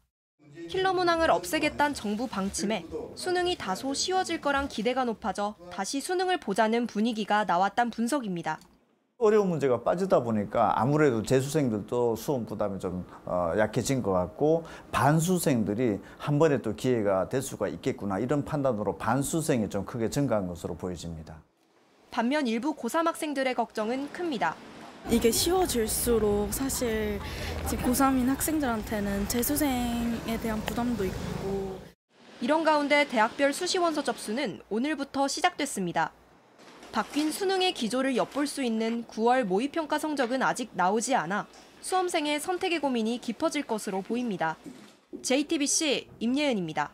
Speaker 38: 킬러 문항을 없애겠다는 정부 방침에 수능이 다소 쉬워질 거란 기대가 높아져 다시 수능을 보자는 분위기가 나왔단 분석입니다.
Speaker 40: 어려운 문제가 빠지다 보니까 아무래도 재수생들도 수험 부담이 좀 어, 약해진 것 같고 반수생들이 한 번에 또 기회가 될 수가 있겠구나 이런 판단으로 반수생이 좀 크게 증가한 것으로 보여집니다.
Speaker 38: 반면 일부 고3 학생들의 걱정은 큽니다.
Speaker 41: 이게 쉬워질수록 사실 지금 고3인 학생들한테는 재수생에 대한 부담도 있고
Speaker 38: 이런 가운데 대학별 수시 원서 접수는 오늘부터 시작됐습니다. 바뀐 수능의 기조를 엿볼 수 있는 9월 모의평가 성적은 아직 나오지 않아 수험생의 선택의 고민이 깊어질 것으로 보입니다. JTBC 임예은입니다.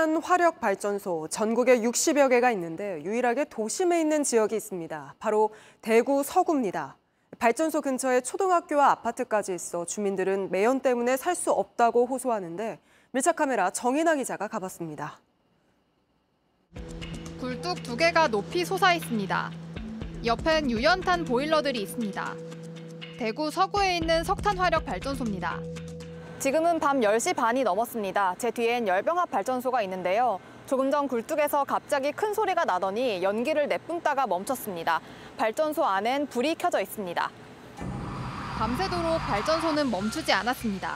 Speaker 1: 석탄 화력 발전소 전국에 60여 개가 있는데 유일하게 도심에 있는 지역이 있습니다. 바로 대구 서구입니다. 발전소 근처에 초등학교와 아파트까지 있어 주민들은 매연 때문에 살 수 없다고 호소하는데 밀착 카메라 정인아 기자가 가봤습니다.
Speaker 42: 굴뚝 두 개가 높이 솟아 있습니다. 옆엔 유연탄 보일러들이 있습니다. 대구 서구에 있는 석탄 화력 발전소입니다.
Speaker 43: 지금은 밤 10시 반이 넘었습니다. 제 뒤엔 열병합 발전소가 있는데요. 조금 전 굴뚝에서 갑자기 큰 소리가 나더니 연기를 내뿜다가 멈췄습니다. 발전소 안엔 불이 켜져 있습니다.
Speaker 42: 밤새도록 발전소는 멈추지 않았습니다.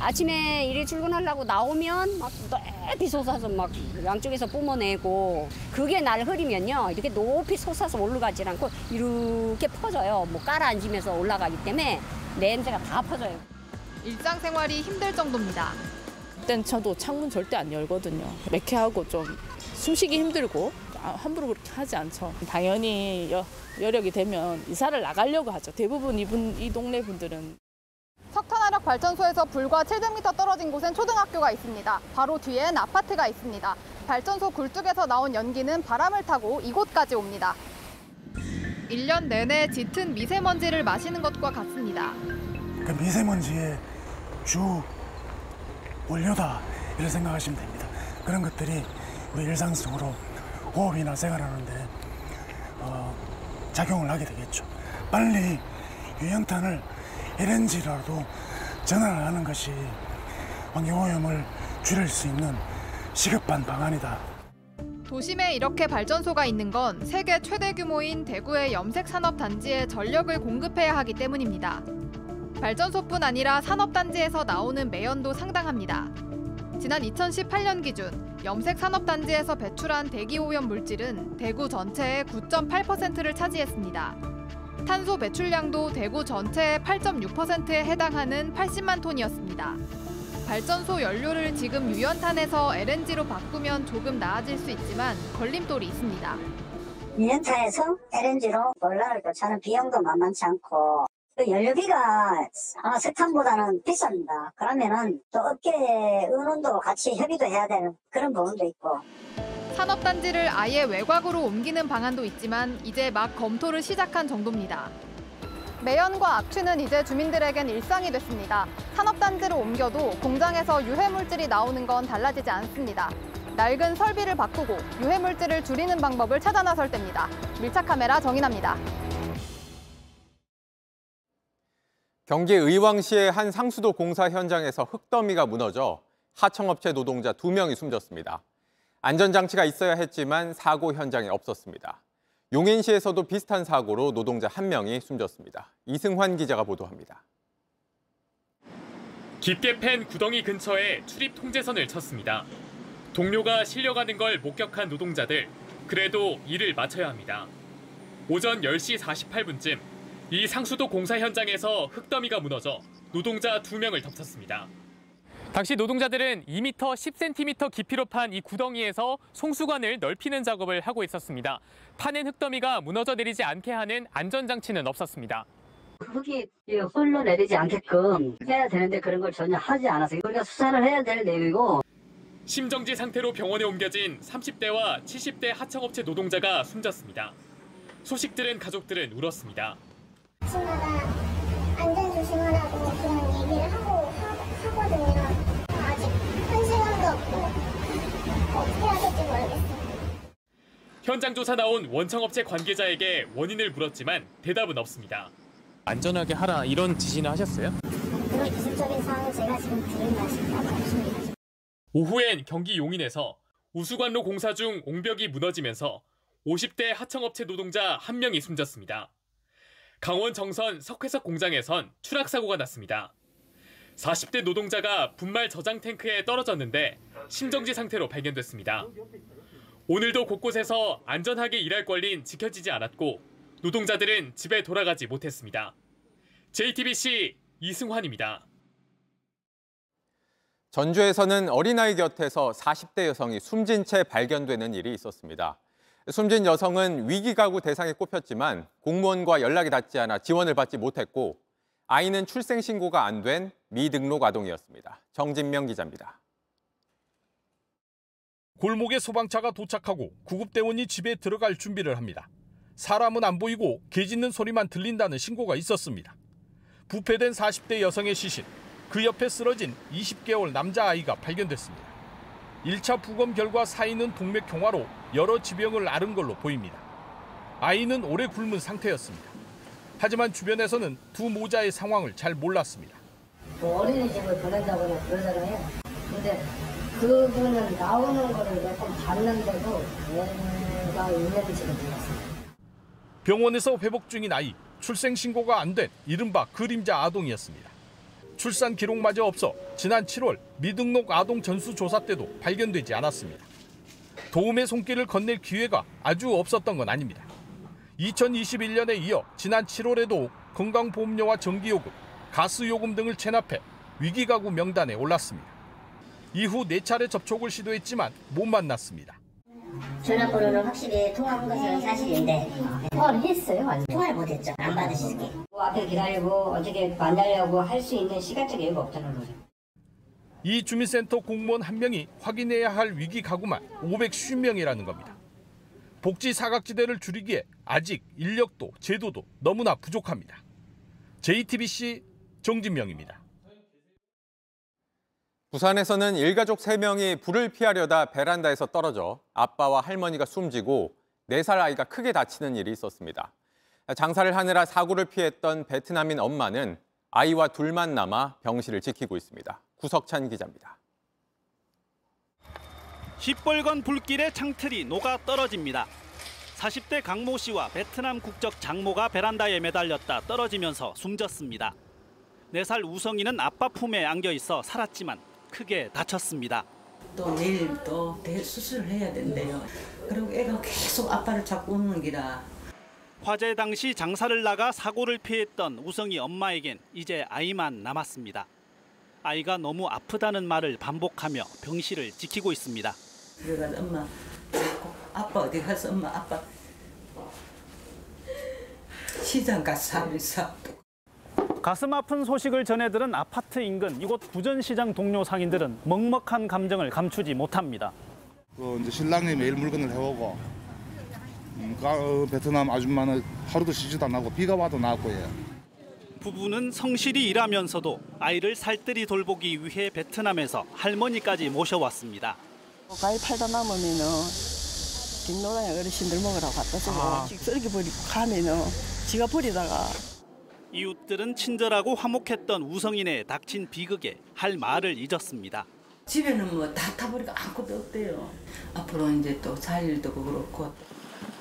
Speaker 44: 아침에 일이 출근하려고 나오면 막 높이 솟아서 막 양쪽에서 뿜어내고 그게 날 흐리면요 이렇게 높이 솟아서 올라가지 않고 이렇게 퍼져요 뭐 깔아앉으면서 올라가기 때문에 냄새가 다 퍼져요
Speaker 42: 일상생활이 힘들 정도입니다.
Speaker 45: 그땐 저도 창문 절대 안 열거든요. 매캐하고 좀 숨쉬기 힘들고 아, 함부로 그렇게 하지 않죠. 당연히 여, 여력이 되면 이사를 나가려고 하죠. 대부분 이분 이 동네 분들은
Speaker 42: 석탄화력 발전소에서 불과 700m 떨어진 곳엔 초등학교가 있습니다. 바로 뒤엔 아파트가 있습니다. 발전소 굴뚝에서 나온 연기는 바람을 타고 이곳까지 옵니다. 1년 내내 짙은 미세먼지를 마시는 것과 같습니다.
Speaker 46: 그 미세먼지에 주 원료다 이렇게 생각하시면 됩니다. 그런 것들이 우리 일상적으로 호흡이나 생활하는데 어, 작용을 하게 되겠죠. 빨리 유연탄을 LNG라도 전환을 하는 것이 환경오염을 줄일 수 있는 시급한 방안이다.
Speaker 42: 도심에 이렇게 발전소가 있는 건 세계 최대 규모인 대구의 염색산업단지에 전력을 공급해야 하기 때문입니다. 발전소뿐 아니라 산업단지에서 나오는 매연도 상당합니다. 지난 2018년 기준 염색 산업단지에서 배출한 대기오염 물질은 대구 전체의 9.8%를 차지했습니다. 탄소 배출량도 대구 전체의 8.6%에 해당하는 80만 톤이었습니다. 발전소 연료를 지금 유연탄에서 LNG로 바꾸면 조금 나아질 수 있지만 걸림돌이 있습니다.
Speaker 8: 유연탄에서 LNG로 볼라를 교체하는 비용도 만만치 않고 또 연료비가 아마 석탄보다는 비쌉니다. 그러면은 또 업계 의논도 같이 협의도 해야 되는 그런 부분도 있고
Speaker 42: 산업단지를 아예 외곽으로 옮기는 방안도 있지만 이제 막 검토를 시작한 정도입니다. 매연과 악취는 이제 주민들에겐 일상이 됐습니다. 산업단지로 옮겨도 공장에서 유해물질이 나오는 건 달라지지 않습니다. 낡은 설비를 바꾸고 유해물질을 줄이는 방법을 찾아 나설 때입니다. 밀착카메라 정인합니다.
Speaker 15: 경기 의왕시의 한 상수도 공사 현장에서 흙더미가 무너져 하청업체 노동자 두명이 숨졌습니다. 안전장치가 있어야 했지만 사고 현장에 없었습니다. 용인시에서도 비슷한 사고로 노동자 한명이 숨졌습니다. 이승환 기자가 보도합니다.
Speaker 19: 깊게 팬 구덩이 근처에 출입 통제선을 쳤습니다. 동료가 실려가는 걸 목격한 노동자들, 그래도 일을 마쳐야 합니다. 오전 10시 48분쯤 이 상수도 공사 현장에서 흙더미가 무너져 노동자 두명을 덮쳤습니다. 당시 노동자들은 2m 10cm 깊이로 판 이 구덩이에서 송수관을 넓히는 작업을 하고 있었습니다. 파낸 흙더미가 무너져 내리지 않게 하는 안전장치는 없었습니다.
Speaker 47: 흙이 홀로 내리지 않게끔 해야 되는데 그런 걸 전혀 하지 않아서 우리가 수사를 해야 될 내용이고
Speaker 19: 심정지 상태로 병원에 옮겨진 30대와 70대 하청업체 노동자가 숨졌습니다. 소식 들은 가족들은 울었습니다.
Speaker 8: 아침마다 안전 조심하라고 그런 얘기를 하고 하, 하거든요. 아직 한 시간도 없고 어떻게 해야 될지 모르겠어요.
Speaker 19: 현장 조사 나온 원청업체 관계자에게 원인을 물었지만 대답은 없습니다. 안전하게 하라 이런 지시는 하셨어요?
Speaker 8: 그런 기술적인 사항은 제가 지금 드린 말씀이 없습니다.
Speaker 19: 오후엔 경기 용인에서 우수관로 공사 중 옹벽이 무너지면서 50대 하청업체 노동자 한 명이 숨졌습니다. 강원 정선 석회석 공장에선 추락 사고가 났습니다. 40대 노동자가 분말 저장 탱크에 떨어졌는데 심정지 상태로 발견됐습니다. 오늘도 곳곳에서 안전하게 일할 권리는 지켜지지 않았고 노동자들은 집에 돌아가지 못했습니다. JTBC 이승환입니다.
Speaker 15: 전주에서는 어린아이 곁에서 40대 여성이 숨진 채 발견되는 일이 있었습니다. 숨진 여성은 위기 가구 대상에 꼽혔지만 공무원과 연락이 닿지 않아 지원을 받지 못했고 아이는 출생 신고가 안 된 미등록 아동이었습니다. 정진명 기자입니다.
Speaker 40: 골목에 소방차가 도착하고 구급대원이 집에 들어갈 준비를 합니다. 사람은 안 보이고 개 짖는 소리만 들린다는 신고가 있었습니다. 부패된 40대 여성의 시신, 그 옆에 쓰러진 20개월 남자아이가 발견됐습니다. 1차 부검 결과 사인은 동맥 경화로 여러 지병을 앓은 걸로 보입니다. 아이는 오래 굶은 상태였습니다. 하지만 주변에서는 두 모자의 상황을 잘 몰랐습니다.
Speaker 47: 뭐 어린이집을 보낸다거나 그러잖아요. 근데 그분은 나오는 거를 몇번 봤는데도 얘가 있는지는 몰랐어요.
Speaker 40: 병원에서 회복 중인 아이, 출생 신고가 안 된 이른바 그림자 아동이었습니다. 출산 기록마저 없어 지난 7월 미등록 아동 전수 조사 때도 발견되지 않았습니다. 도움의 손길을 건넬 기회가 아주 없었던 건 아닙니다. 2021년에 이어 지난 7월에도 건강보험료와 전기요금, 가스요금 등을 체납해 위기가구 명단에 올랐습니다. 이후 4차례 접촉을 시도했지만 못 만났습니다.
Speaker 8: 전화번호는 확실히 통화한 것은 사실인데 통화를 했어요? 아니 통화를 못했죠. 안 받으실게.
Speaker 47: 뭐 앞에 기다리고 어떻게 만나려고 할 수 있는 시간적 여유가 없다는 거죠.
Speaker 40: 이 주민센터 공무원 한 명이 확인해야 할 위기 가구만 550명이라는 겁니다. 복지 사각지대를 줄이기에 아직 인력도 제도도 너무나 부족합니다. JTBC 정진명입니다.
Speaker 15: 부산에서는 일가족 3명이 불을 피하려다 베란다에서 떨어져 아빠와 할머니가 숨지고 4살 아이가 크게 다치는 일이 있었습니다. 장사를 하느라 사고를 피했던 베트남인 엄마는 아이와 둘만 남아 병실을 지키고 있습니다. 구석찬 기자입니다.
Speaker 48: 시뻘건 불길에 창틀이 녹아 떨어집니다. 40대 강모 씨와 베트남 국적 장모가 베란다에 매달렸다 떨어지면서 숨졌습니다. 4살 우성이는 아빠 품에 안겨 있어 살았지만 크게 다쳤습니다.
Speaker 49: 또 내일 또 대수술을 해야 된대요. 그리고 애가 계속 아빠를 잡고 오는 기라.
Speaker 48: 화재 당시 장사를 나가 사고를 피했던 우성이 엄마에겐 이제 아이만 남았습니다. 아이가 너무 아프다는 말을 반복하며 병실을 지키고 있습니다.
Speaker 49: 그래가지고 엄마 자꾸 아빠 어디 가서 엄마 아빠 시장 가서 하면서
Speaker 48: 가슴 아픈 소식을 전해들은 아파트 인근 이곳 부전시장 동료 상인들은 먹먹한 감정을 감추지 못합니다.
Speaker 50: 그 이제 신랑이 매일 물건을 해오고 음, 가- 어, 베트남 아줌마는 하루도 쉬지도 않고 비가 와도 나고 예.
Speaker 48: 부부는 성실히 일하면서도 아이를 살뜰히 돌보기 위해 베트남에서 할머니까지 모셔왔습니다.
Speaker 51: 가위 팔다 남으면은 김노랑이 어르신들 먹으라고 갖다 주고
Speaker 48: 아.
Speaker 51: 쓰레기 버리고 가면은 지가 버리다가
Speaker 48: 이웃들은 친절하고 화목했던 우성인의 닥친 비극에 할 말을 잊었습니다.
Speaker 49: 집에는 뭐 다 타버리고 아무것도 없대요. 앞으로 이제 또 살 일도 그렇고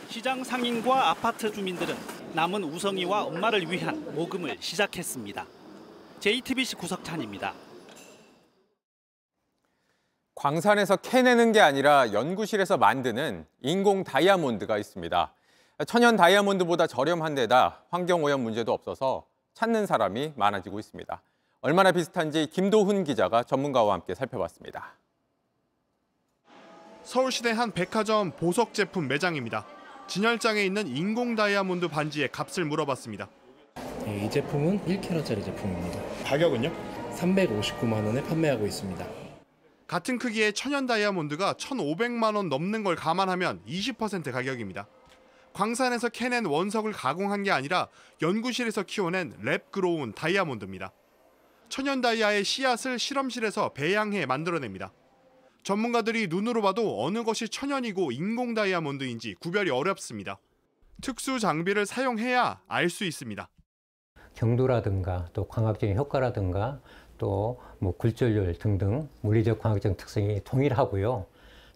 Speaker 48: 시장 상인과 아파트 주민들은 남은 우성이와 엄마를 위한 모금을 시작했습니다. JTBC 구석찬입니다.
Speaker 15: 광산에서 캐내는 게 아니라 연구실에서 만드는 인공 다이아몬드가 있습니다. 천연 다이아몬드보다 저렴한 데다 환경오염 문제도 없어서 찾는 사람이 많아지고 있습니다. 얼마나 비슷한지 김도훈 기자가 전문가와 함께 살펴봤습니다.
Speaker 52: 서울시내 한 백화점 보석 제품 매장입니다. 진열장에 있는 인공 다이아몬드 반지의 값을 물어봤습니다.
Speaker 53: 이 제품은 1캐럿짜리 제품입니다. 가격은요? 359만 원에 판매하고 있습니다.
Speaker 52: 같은 크기의 천연 다이아몬드가 1,500만 원 넘는 걸 감안하면 20% 가격입니다. 광산에서 캐낸 원석을 가공한 게 아니라 연구실에서 키워낸 랩 그로운 다이아몬드입니다. 천연 다이아의 씨앗을 실험실에서 배양해 만들어냅니다. 전문가들이 눈으로 봐도 어느 것이 천연이고 인공 다이아몬드인지 구별이 어렵습니다. 특수 장비를 사용해야 알 수 있습니다.
Speaker 54: 경도라든가 또 광학적인 효과라든가 또 뭐 굴절률 등등 물리적 광학적 특성이 동일하고요.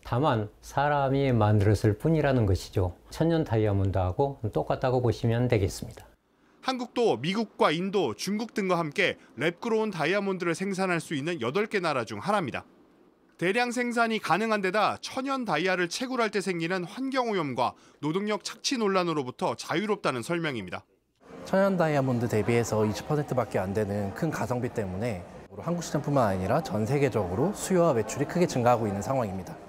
Speaker 54: 다만 사람이 만들었을 뿐이라는 것이죠. 천연 다이아몬드하고 똑같다고 보시면 되겠습니다.
Speaker 52: 한국도 미국과 인도, 중국 등과 함께 랩그로운 다이아몬드를 생산할 수 있는 8개 나라 중 하나입니다. 대량 생산이 가능한 데다 천연 다이아를 채굴할 때 생기는 환경오염과 노동력 착취 논란으로부터 자유롭다는 설명입니다.
Speaker 53: 천연 다이아몬드 대비해서 20%밖에 안 되는 큰 가성비 때문에 한국 시장뿐만 아니라 전 세계적으로 수요와 매출이 크게 증가하고 있는 상황입니다.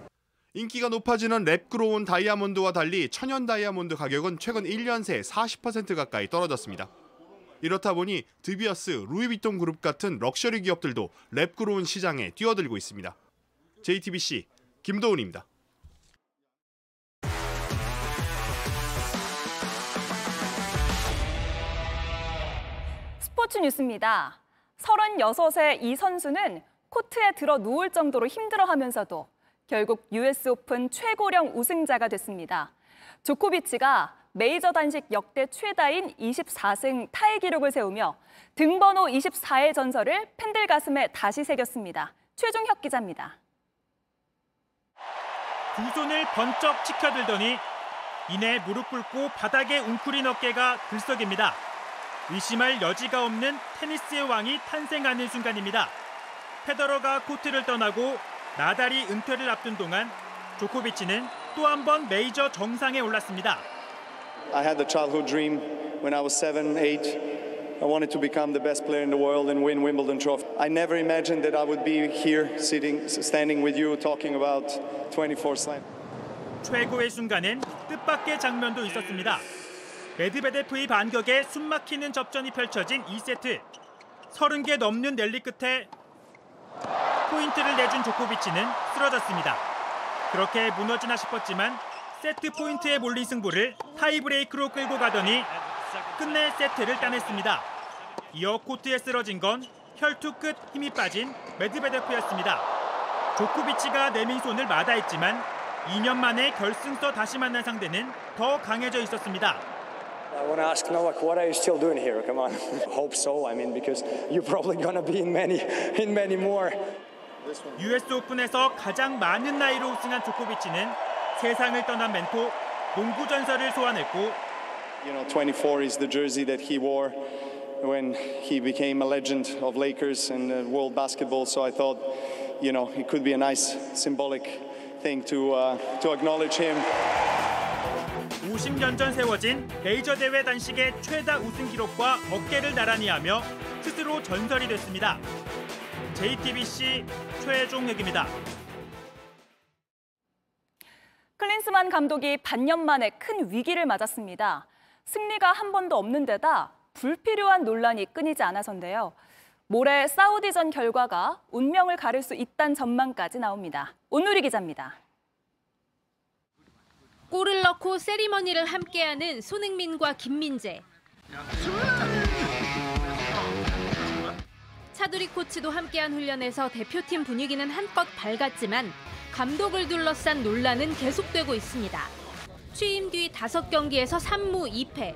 Speaker 52: 인기가 높아지는 lab-grown 다이아몬드와 달리 천연 다이아몬드 가격은 최근 1년 새 40% 가까이 떨어졌습니다. 이렇다 보니 드비어스, 루이비통 그룹 같은 럭셔리 기업들도 lab-grown 시장에 뛰어들고 있습니다. JTBC 김도훈입니다.
Speaker 55: 스포츠 뉴스입니다. 36의 이 선수는 코트에 들어 누울 정도로 힘들어하면서도 결국 US 오픈 최고령 우승자가 됐습니다. 조코비치가 메이저 단식 역대 최다인 24승 타의 기록을 세우며 등번호 24의 전설을 팬들 가슴에 다시 새겼습니다. 최종혁 기자입니다.
Speaker 32: 두 손을 번쩍 치켜들더니 이내 무릎 꿇고 바닥에 웅크린 어깨가 들썩입니다. 의심할 여지가 없는 테니스의 왕이 탄생하는 순간입니다. 페더러가 코트를 떠나고 나달이 은퇴를 앞둔 동안 조코비치는 또 한 번 메이저 정상에 올랐습니다.
Speaker 56: I had the childhood dream when I was seven, eight. I wanted to become the best player in the world and win Wimbledon trophy. I never imagined that I would be here, sitting, standing with you, talking about 24 slam.
Speaker 32: 최고의 순간엔 뜻밖의 장면도 있었습니다. 메드베데프의 반격에 숨막히는 접전이 펼쳐진 2세트. 30개 넘는 랠리 끝에 포인트를 내준 조코비치는 쓰러졌습니다. 그렇게 무너지나 싶었지만 세트 포인트에 몰린 승부를 타이브레이크로 끌고 가더니 끝내 세트를 따냈습니다. 이어 코트에 쓰러진 건
Speaker 48: 혈투 끝 힘이 빠진 메드베데프였습니다. 조코비치가 내민 손을 마다했지만 2년 만에 결승서 다시 만난 상대는 더 강해져 있었습니다.
Speaker 57: I want to ask Novak, what are you still doing here? Come on. Hope so. I mean, because you're probably gonna be in many, in many more.
Speaker 48: US 오픈에서 가장 많은 나이로 우승한 조코비치는 세상을 떠난 멘토 농구 전설을 소환했고
Speaker 40: You know, 24 is the jersey that he wore when he became a legend of Lakers and uh, world basketball. So I thought, you know, it could be a nice symbolic thing to uh, to acknowledge him.
Speaker 48: 50년 전 세워진 레이저 대회 단식의 최다 우승 기록과 어깨를 나란히 하며 스스로 전설이 됐습니다. JTBC 최종혁입니다.
Speaker 55: 클린스만 감독이 반년 만에 큰 위기를 맞았습니다. 승리가 한 번도 없는 데다 불필요한 논란이 끊이지 않아서인데요. 모레 사우디전 결과가 운명을 가릴 수 있다는 전망까지 나옵니다. 온누리 기자입니다.
Speaker 58: 골을 넣고 세리머니를 함께하는 손흥민과 김민재. 차두리 코치도 함께한 훈련에서 대표팀 분위기는 한껏 밝았지만 감독을 둘러싼 논란은 계속되고 있습니다. 취임 뒤 5경기에서 3무 2패.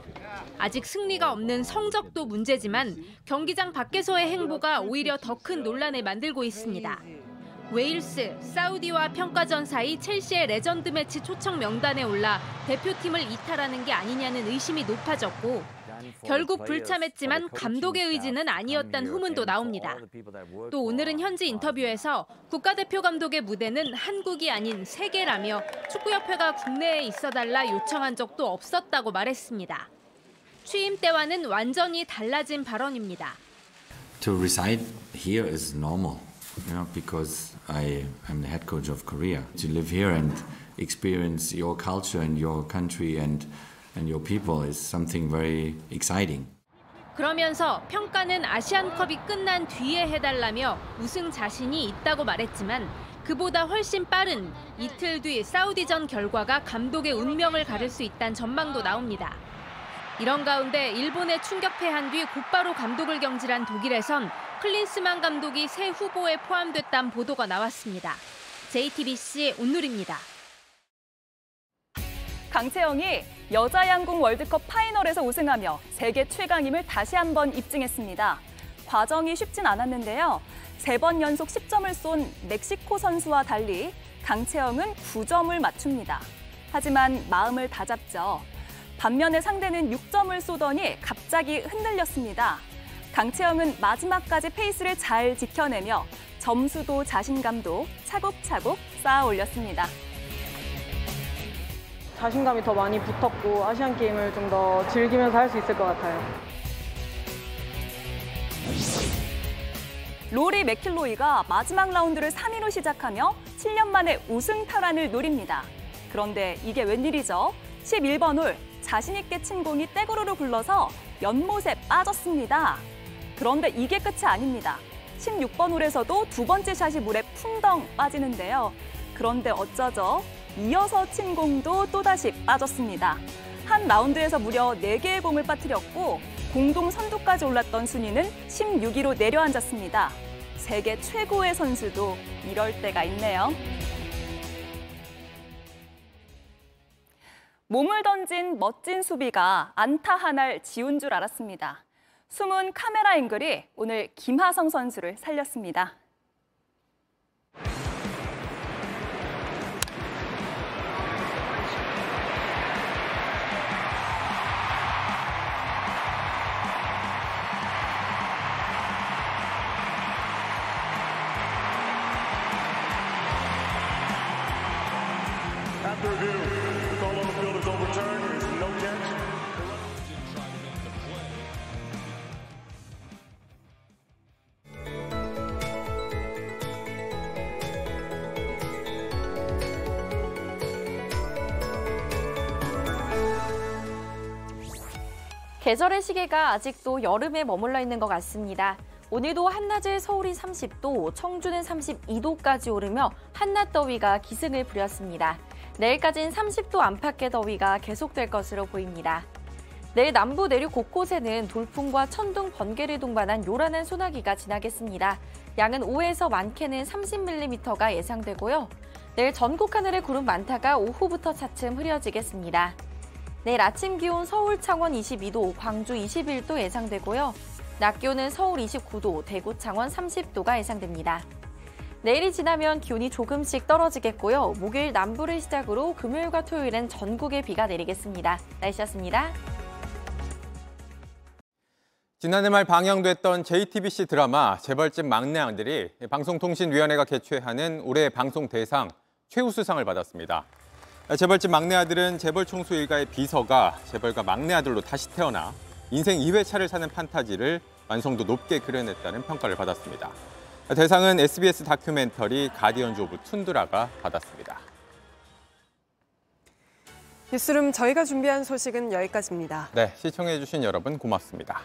Speaker 58: 아직 승리가 없는 성적도 문제지만 경기장 밖에서의 행보가 오히려 더 큰 논란을 만들고 있습니다. 웨일스, 사우디와 평가전 사이 첼시의 legend match 초청 명단에 올라 대표팀을 이탈하는 게 아니냐는 의심이 높아졌고 결국 불참했지만 감독의 의지는 아니었다는 후문도 나옵니다. 또 오늘은 현지 인터뷰에서 국가대표 감독의 무대는 한국이 아닌 세계라며 축구협회가 국내에 있어달라 요청한 적도 없었다고 말했습니다. 취임 때와는 완전히 달라진 발언입니다.
Speaker 59: To reside here is normal, you know, because I am the head coach of Korea. To live here and experience your culture and your country and and your people is something very exciting.
Speaker 58: 그러면서 평가는 아시안컵이 끝난 뒤에 해달라며 우승 자신이 있다고 말했지만 그보다 훨씬 빠른 이틀 뒤 사우디전 결과가 감독의 운명을 가릴 수 있다는 전망도 나옵니다. 이런 가운데 일본에 충격패한 뒤 곧바로 감독을 경질한 독일에선 클린스만 감독이 새 후보에 포함됐다는 보도가 나왔습니다. JTBC 온누리입니다.
Speaker 55: 강채영이 여자 양궁 월드컵 파이널에서 우승하며 세계 최강임을 다시 한번 입증했습니다. 과정이 쉽진 않았는데요. 세 번 연속 10점을 쏜 멕시코 선수와 달리 강채영은 9점을 맞춥니다. 하지만 마음을 다잡죠. 반면에 상대는 6점을 쏘더니 갑자기 흔들렸습니다. 강채영은 마지막까지 페이스를 잘 지켜내며 점수도 자신감도 차곡차곡 쌓아 올렸습니다.
Speaker 60: 자신감이 더 많이 붙었고 아시안 게임을 좀 더 즐기면서 할 수 있을 것 같아요.
Speaker 55: 로리 맥킬로이가 마지막 라운드를 3위로 시작하며 7년 만에 우승 탈환을 노립니다. 그런데 이게 웬일이죠? 11번 홀 자신 있게 친 공이 떼구르르 굴러서 연못에 빠졌습니다. 그런데 이게 끝이 아닙니다. 16번 홀에서도 두 번째 샷이 물에 풍덩 빠지는데요. 그런데 어쩌죠? 이어서 친 공도 또다시 빠졌습니다. 한 라운드에서 무려 4개의 공을 빠뜨렸고 공동 선두까지 올랐던 순위는 16위로 내려앉았습니다. 세계 최고의 선수도 이럴 때가 있네요. 몸을 던진 멋진 수비가 안타 하나를 지운 줄 알았습니다. 숨은 카메라 앵글이 오늘 김하성 선수를 살렸습니다.
Speaker 61: 계절의 시계가 아직도 여름에 머물러 있는 것 같습니다. 오늘도 한낮에 서울이 30도, 청주는 32도까지 오르며 한낮 더위가 기승을 부렸습니다. 내일까지는 30도 안팎의 더위가 계속될 것으로 보입니다.
Speaker 62: 내일 남부 내륙 곳곳에는 돌풍과 천둥, 번개를 동반한 요란한 소나기가 지나겠습니다. 양은 5에서 많게는 30mm가 예상되고요. 내일 전국 하늘에 구름 많다가 오후부터 차츰 흐려지겠습니다. 내일 아침 기온 서울, 창원 22도, 광주 21도 예상되고요. 낮 기온은 서울 29도, 대구, 창원 30도가 예상됩니다. 내일이 지나면 기온이 조금씩 떨어지겠고요. 목요일 남부를 시작으로 금요일과 토요일엔 전국에 비가 내리겠습니다. 날씨였습니다.
Speaker 15: 지난해 말 방영됐던 JTBC 드라마 재벌집 막내 아들이 방송통신위원회가 개최하는 올해 방송 대상 최우수상을 받았습니다. 재벌집 막내 아들은 재벌 총수 일가의 비서가 재벌가 막내 아들로 다시 태어나 인생 2회차를 사는 판타지를 완성도 높게 그려냈다는 평가를 받았습니다. 대상은 SBS 다큐멘터리 Guardians of Tundra가 받았습니다.
Speaker 63: 뉴스룸 저희가 준비한 소식은 여기까지입니다.
Speaker 15: 네, 시청해주신 여러분 고맙습니다.